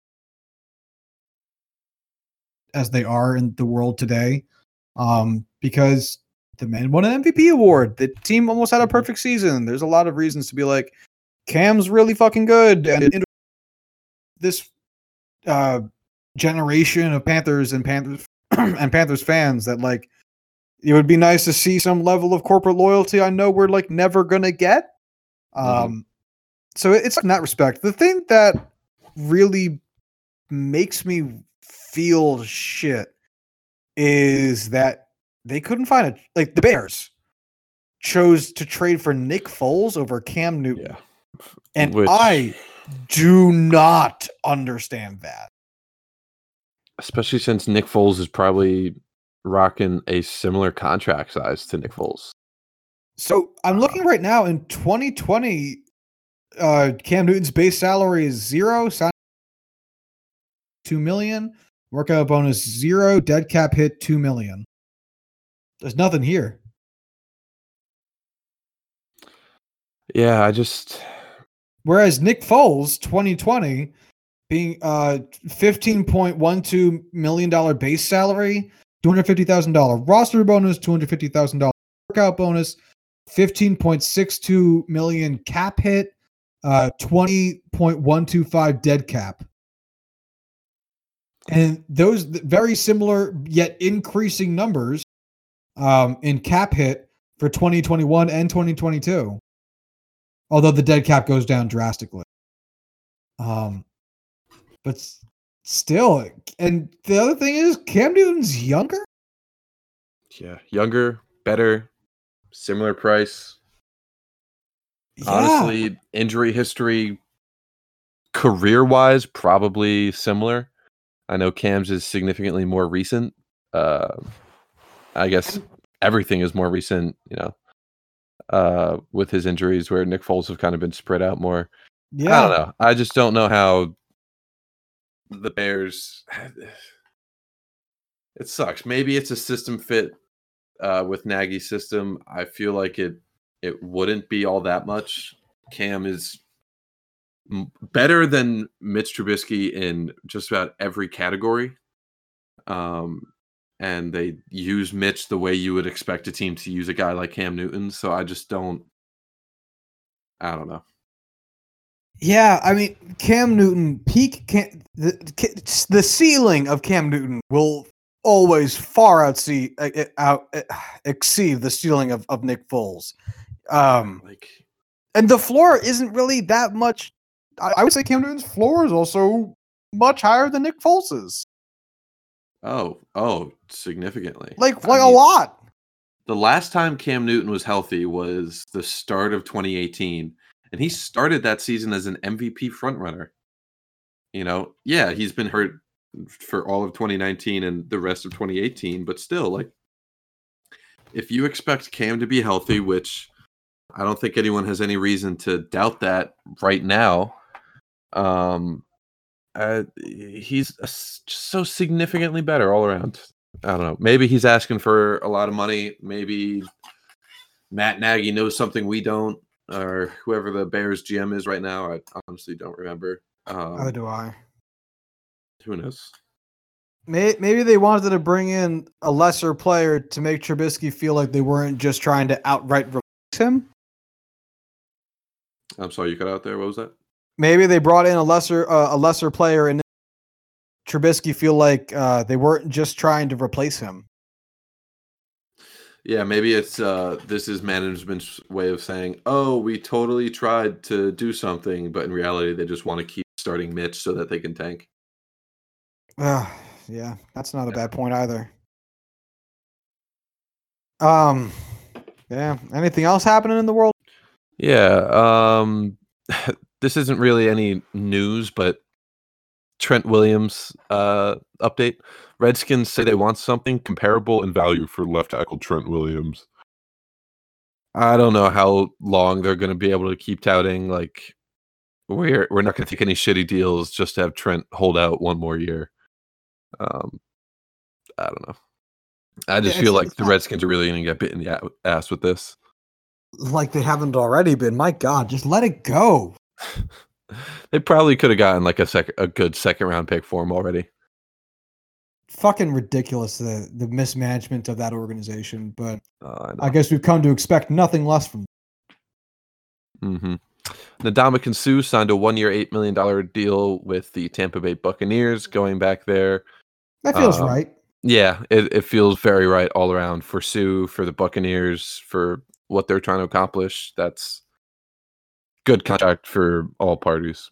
as they are in the world today, um, because the man won an MVP award. The team almost had a perfect season. There's a lot of reasons to be like, Cam's really fucking good, and this uh, generation of Panthers and Panthers <clears throat> and Panthers fans that like it would be nice to see some level of corporate loyalty. I know we're like never gonna get. Um, so it's in that respect. The thing that really makes me feel shit is that they couldn't find it. Like the Bears chose to trade for Nick Foles over Cam Newton, Yeah, and Which- I do not understand that. especially since Nick Foles is probably rocking a similar contract size to Nick Foles. So I'm looking right now in 2020. Uh, Cam Newton's base salary is zero, sign two million, workout bonus zero, dead cap hit two million. There's nothing here. Yeah, I just Whereas Nick Foles, 2020, being uh 15.12 million dollar base salary, two hundred fifty thousand dollar roster bonus, two hundred fifty thousand dollar workout bonus, fifteen point six two million cap hit, uh twenty point one two five dead cap. And those very similar yet increasing numbers um, in cap hit for 2021 and 2022 although the dead cap goes down drastically. Um, but still, and the other thing is Cam Newton's younger. yeah, younger, better, similar price. Yeah. Honestly, injury history, career wise, probably similar. I know Cam's is significantly more recent. Uh, I guess everything is more recent. You know, uh, with his injuries, where Nick Foles have kind of been spread out more. Yeah. I don't know. I just don't know how the Bears. <sighs> It sucks. Maybe it's a system fit uh, with Nagy's system. I feel like it it wouldn't be all that much. Cam is better than Mitch Trubisky in just about every category. Um, and they use Mitch the way you would expect a team to use a guy like Cam Newton. So I just don't. I don't know. Yeah, I mean, Cam Newton peak Cam, the the ceiling of Cam Newton will always far outsee uh, out uh, exceed the ceiling of, of Nick Foles. Um, Like and the floor isn't really that much. I, I would say Cam Newton's floor is also much higher than Nick Foles's, Oh, oh, significantly. like I like a lot. The last time Cam Newton was healthy was the start of 2018, and he started that season as an MVP frontrunner. You know, yeah, he's been hurt for all of 2019 and the rest of 2018, but still, like, if you expect Cam to be healthy, which I don't think anyone has any reason to doubt that right now, um, uh, he's so significantly better all around. I don't know. Maybe he's asking for a lot of money. Maybe Matt Nagy knows something we don't, or whoever the Bears GM is right now. I honestly don't remember. Um, do I? who knows? Maybe they wanted to bring in a lesser player to make Trubisky feel like they weren't just trying to outright replace him. I'm sorry, you cut out there. What was that? maybe they brought in a lesser uh, a lesser player and Trubisky feel like uh, they weren't just trying to replace him. Yeah, maybe it's uh this is management's way of saying, "Oh, we totally tried to do something, but in reality they just want to keep starting Mitch so that they can tank." Uh, yeah, that's not a bad point either. Um, yeah. Anything else happening in the world? Yeah. Um, <laughs> this isn't really any news, but Trent Williams uh, update. Redskins say they want something comparable in value for left tackle Trent Williams. I don't know how long they're going to be able to keep touting like we're we're not going to take any shitty deals just to have Trent hold out one more year. Um, I don't know. I just it's- feel like the Redskins are really going to get bit in the ass with this. Like they haven't already been. My God, just let it go. <laughs> They probably could have gotten like a sec a good second round pick for him already. Fucking ridiculous the the mismanagement of that organization. But Uh, I guess we've come to expect nothing less from. mm-hmm. Ndamukong Suh signed a one year, $8 million deal with the Tampa Bay Buccaneers going back there. That feels Um, right. Yeah, it, it feels very right all around for Suh, for the Buccaneers, for what they're trying to accomplish. That's good contract for all parties.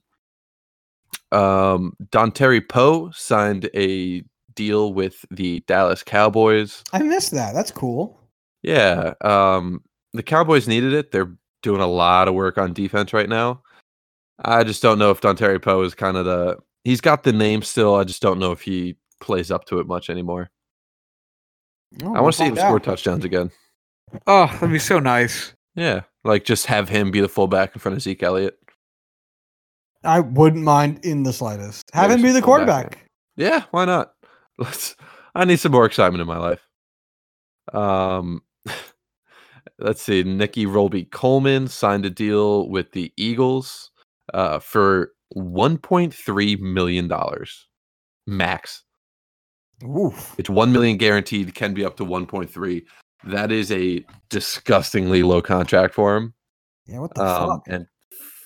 Um, Dontari Poe signed a deal with the Dallas Cowboys. I missed that. That's cool. Yeah, um, the Cowboys needed it. They're doing a lot of work on defense right now. I just don't know if Dontari Poe is kind of the. He's got the name still. I just don't know if he plays up to it much anymore. Oh, I want to see him score touchdowns again. Oh, that'd be so nice. Yeah, like just have him be the fullback in front of Zeke Elliott. I wouldn't mind in the slightest. Have Maybe him be the fullback, quarterback. Yeah, why not? Let's. I need some more excitement in my life. Um, <laughs> let's see. Nickell Robey-Coleman signed a deal with the Eagles uh, for 1.3 million dollars max. Oof. It's one million guaranteed. Can be up to 1.3. That is a disgustingly low contract for him. Yeah, what the Um, fuck? and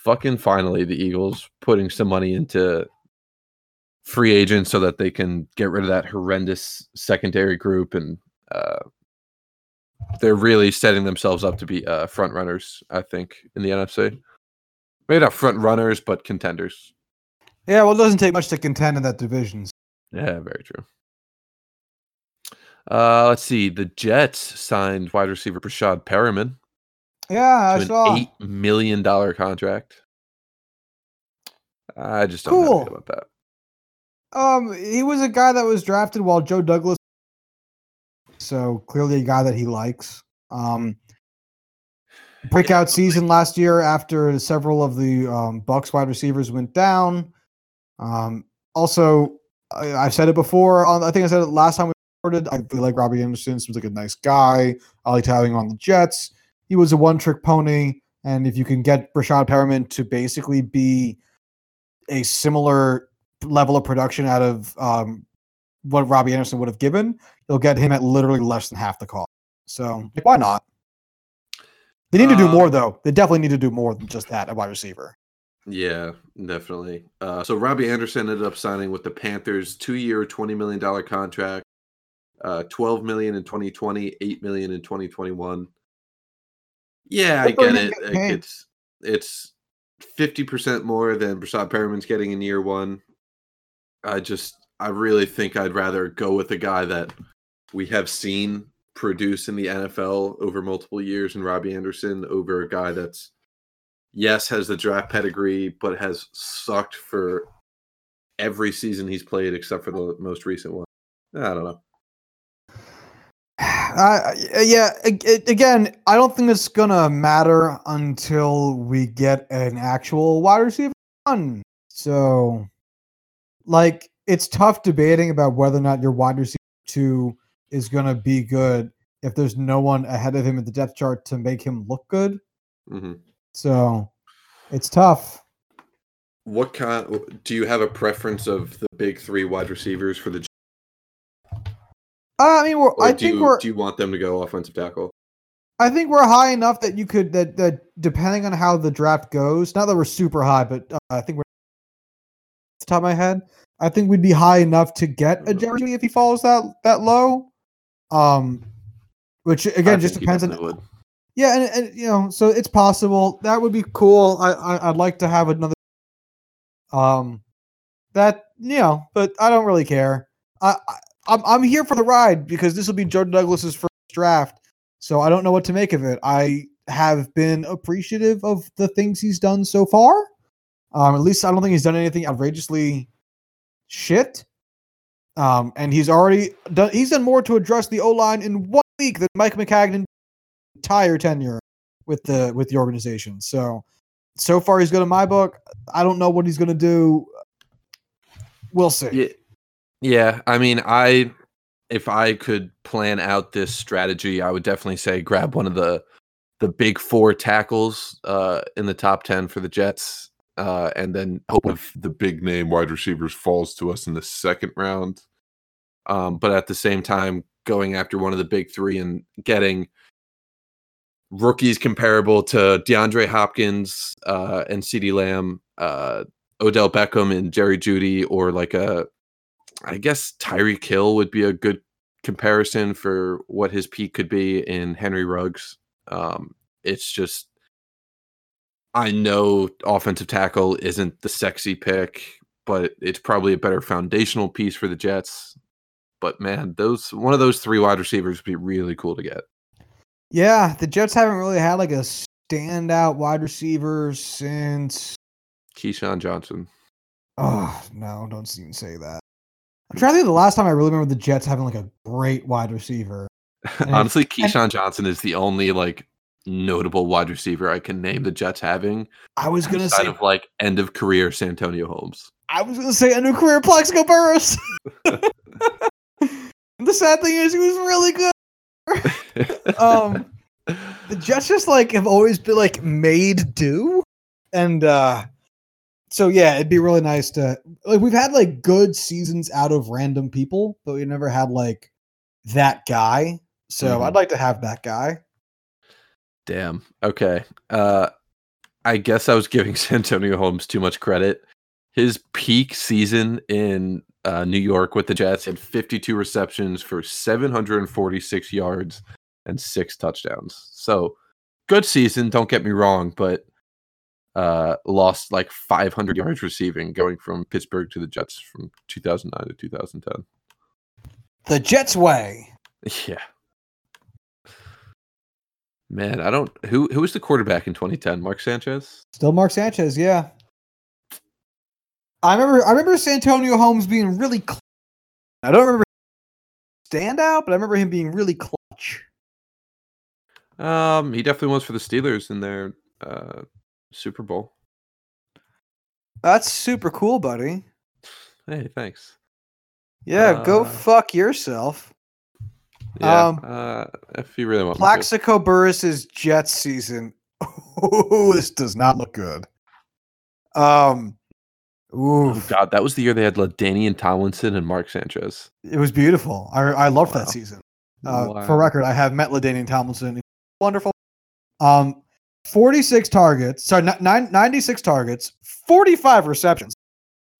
fucking finally, the Eagles putting some money into free agents so that they can get rid of that horrendous secondary group, and uh, they're really setting themselves up to be uh, front runners. I think in the NFC, maybe not front runners, but contenders. Yeah, well, it doesn't take much to contend in that division. Yeah, very true. Uh, let's see. The Jets signed wide receiver Breshad Perriman Yeah, I saw. eight million dollar contract. I just don't know Cool. feel about that. Um, he was a guy that was drafted while Joe Douglas so clearly a guy that he likes. Um, breakout season last year after several of the um, Bucs wide receivers went down. Um, also, I, I've said it before. On, I think I said it last time we recorded. I feel like Robbie Anderson seems like a nice guy. I liked having him on the Jets. He was a one-trick pony, and if you can get Rashad Perriman to basically be a similar level of production out of um, what Robbie Anderson would have given, you'll get him at literally less than half the cost. So like, why not? They need to do more Um, though. They definitely need to do more than just that at wide receiver. Yeah, definitely. Uh, so Robbie Anderson ended up signing with the Panthers, two-year, twenty million dollar contract, uh, twelve million in 2020, eight million in 2021. Yeah, I get it. Like, it's it's fifty percent more than Breshad Perriman's getting in year one. I just, I really think I'd rather go with a guy that we have seen produce in the NFL over multiple years, and Robbie Anderson over a guy that's yes has the draft pedigree, but has sucked for every season he's played except for the most recent one. I don't know. <sighs> Uh, yeah, again, I don't think it's gonna matter until we get an actual wide receiver one. So, like, it's tough debating about whether or not your wide receiver two is gonna be good if there's no one ahead of him at the depth chart to make him look good. hmm So, it's tough. What kind? Do you have a preference of the big three wide receivers for the? Uh, I mean, we're, Or I think you, we're do you want them to go offensive tackle? I think we're high enough that you could that that depending on how the draft goes. Not that we're super high, but uh, I think we're the top of my head. I think we'd be high enough to get a. Jerry if he falls that that low. Um, which again just depends on would. yeah, and, and you know, so it's possible that would be cool. I, I I'd like to have another. Um, that you know, but I don't really care. I, I I'm I'm here for the ride because this will be Jordan Douglas's first draft, so I don't know what to make of it. I have been appreciative of the things he's done so far. Um, at least I don't think he's done anything outrageously shit. Um, and he's already done. He's done more to address the O line in one week than Mike Maccagnan entire tenure with the with the organization. So so far he's good in my book. I don't know what he's going to do. We'll see. Yeah, yeah. I mean, I if I could plan out this strategy, I would definitely say grab one of the the big four tackles uh, in the top ten for the Jets, uh, and then hope if the big name wide receivers falls to us in the second round. Um, but at the same time, going after one of the big three and getting rookies comparable to DeAndre Hopkins uh, and CeeDee Lamb, uh, Odell Beckham and Jerry Jeudy, or like a, I guess Tyreek Hill would be a good comparison for what his peak could be in Henry Ruggs. Um, it's just, I know offensive tackle isn't the sexy pick, but it's probably a better foundational piece for the Jets. But man, those one of those three wide receivers would be really cool to get. Yeah, the Jets haven't really had like a standout wide receiver since. Keyshawn Johnson. Oh no! Don't even say that. I'm trying to think of the last time I really remember the Jets having like a great wide receiver. <laughs> And- Honestly, Keyshawn Johnson is the only like notable wide receiver I can name the Jets having I was gonna say of like end of career Santonio Holmes. I was gonna say a new career Plaxico Burress. <laughs> the sad thing is he was really good. Um, <laughs> the Jets just like have always been like made do, and uh so yeah, it'd be really nice to like we've had like good seasons out of random people, but we never had like that guy. So Mhm. I'd like to have that guy. Damn. Okay. Uh I guess I was giving <laughs> Santonio Holmes too much credit. His peak season in uh, New York with the Jets had 52 receptions for 746 yards and six touchdowns. So good season, don't get me wrong, but uh lost like 500 yards receiving going from Pittsburgh to the Jets from 2009 to 2010. The Jets way. <laughs> Yeah. Man, I don't who who was the quarterback in 2010? Mark Sanchez? Still Mark Sanchez, yeah. I remember I remember Santonio Holmes being really cl- I don't remember standout, but I remember him being really clutch. Um, he definitely was for the Steelers in their uh, Super Bowl. That's super cool, buddy. Hey, thanks. Yeah, go Uh, fuck yourself. Yeah, Um, uh, if you really want. Plaxico Burress's Jets season. Oh, <laughs> this does not look good. Um, Oh, God, that was the year they had LaDainian Tomlinson and Mark Sanchez. it was beautiful. I I loved Wow. that season. Uh, Wow. For record, I have met Ladainian Tomlinson. Wonderful. Um, 46 targets, sorry, ni- nine- 96 targets, 45 receptions,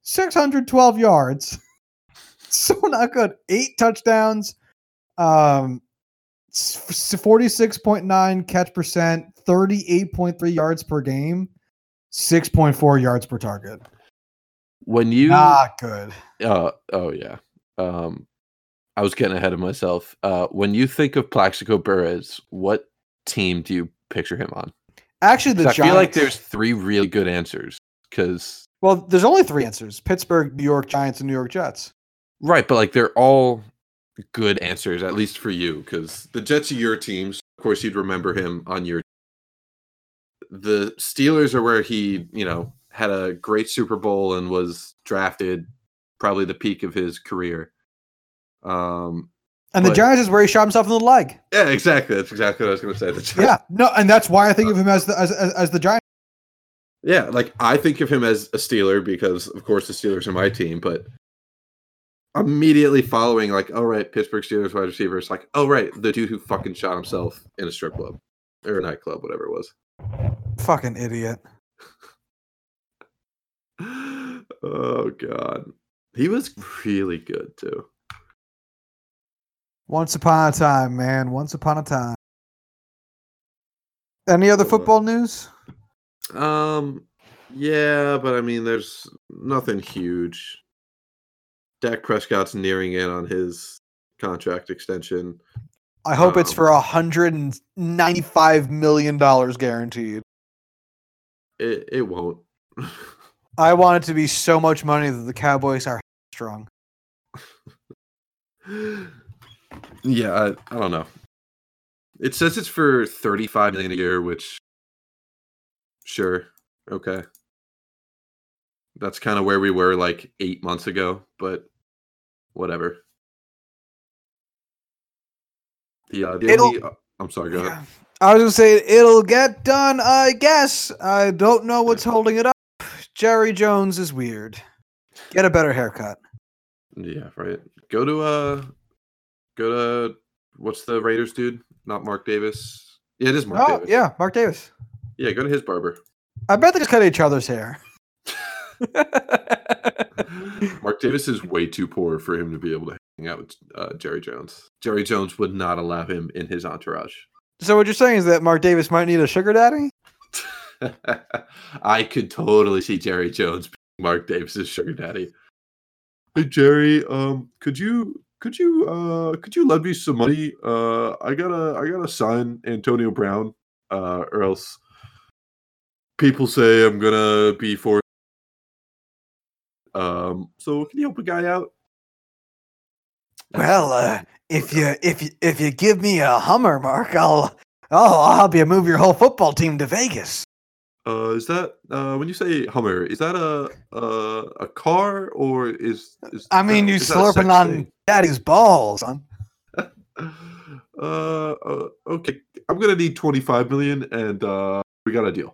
612 yards. <laughs> so not good. Eight touchdowns, um, s- s- 46.9 catch percent, 38.3 yards per game, 6.4 yards per target. When you Not good. Uh, oh yeah. Um, I was getting ahead of myself. Uh, when you think of Plaxico Burress, what team do you picture him on? Actually, the I Giants. feel like there's three really good answers. Because well, there's only three answers: Pittsburgh, New York Giants, and New York Jets. right, but like they're all good answers, at least for you. Because the Jets are your teams. Of course, you'd remember him on your. The Steelers are where he, you know, had a great Super Bowl and was drafted, probably the peak of his career. Um, And the But- Giants is where he shot himself in the leg. Yeah, exactly. That's exactly what I was going to say. The Giants- Yeah, no, and that's why I think of him as the as, as, as the Giants. yeah. Like I think of him as a Steeler because, of course, the Steelers are my team. But immediately following, like, oh right, Pittsburgh Steelers wide receiver. It's like, oh right, the dude who fucking shot himself in a strip club or a nightclub, whatever it was. Fucking idiot. oh god, he was really good too. Once upon a time, man. Once upon a time. Any other football news? Um, yeah, but I mean, there's nothing huge. Dak Prescott's nearing in on his contract extension. I hope it's um, for a hundred and ninety-five million dollars guaranteed. It it won't. <laughs> I want it to be so much money that the Cowboys are strong. <laughs> yeah, I, I don't know. It says it's for 35 million a year, which sure, okay. That's kind of where we were like 8 months ago, but whatever. The, uh, the It'll- only, uh, I'm sorry, go ahead. I was gonna say it'll get done. I guess. I don't know what's holding it up. Jerry Jones is weird. Get a better haircut. Yeah, right. Go to uh go to what's the Raiders dude? Not Mark Davis. Yeah, it is Mark oh Davis. yeah, Mark Davis. Yeah, go to his barber. I bet they just cut each other's hair. <laughs> <laughs> <laughs> Mark Davis is way too poor for him to be able to hang out with uh, Jerry Jones. Jerry Jones would not allow him in his entourage. so what you're saying is that Mark Davis might need a sugar daddy? <laughs> I could totally see Jerry Jones being Mark Davis's sugar daddy. Hey Jerry, um, could you could you uh could you lend me some money? Uh, I gotta I gotta sign Antonio Brown, uh, or else people say I'm gonna be for. Um, so can you help a guy out? Well, uh, if you if you if you give me a Hummer, Mark, I'll oh I'll help you move your whole football team to Vegas. Uh, is that uh when you say Hummer? Is that a a, a car or is? is I mean, that- you is that a slurping on thing? daddy's balls, son. <laughs> uh, uh, okay. I'm gonna need 25 million, and uh, we got a deal.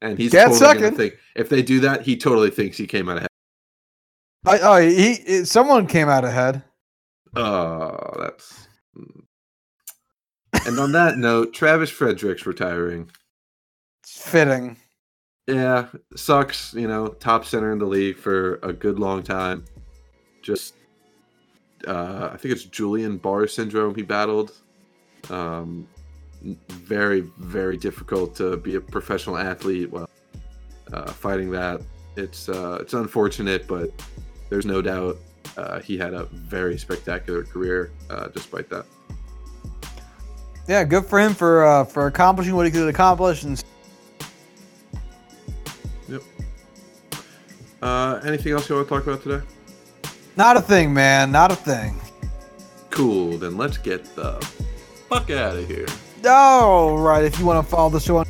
And he's Get totally gonna think if they do that, he totally thinks he came out ahead. I, oh, he, he someone came out ahead. Oh, that's. mm. And on that <laughs> note, Travis Frederick's retiring. It's fitting. Yeah, sucks. You know, top center in the league for a good long time. Just, uh, I think it's Guillain-Barré syndrome he battled. Um, very, very difficult to be a professional athlete while uh, fighting that. It's uh, it's unfortunate, but there's no doubt uh, he had a very spectacular career uh, despite that. Yeah, good for him for uh, for accomplishing what he could accomplish. And Uh, anything else you want to talk about today? Not a thing, man. Not a thing. Cool. Then let's get the fuck out of here. All right. If you want to follow the show on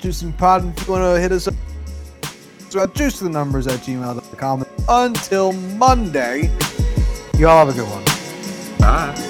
Juicing Pod, if you want to hit us up, so juice the numbers at gmail.com. Until Monday, you all have a good one. Bye.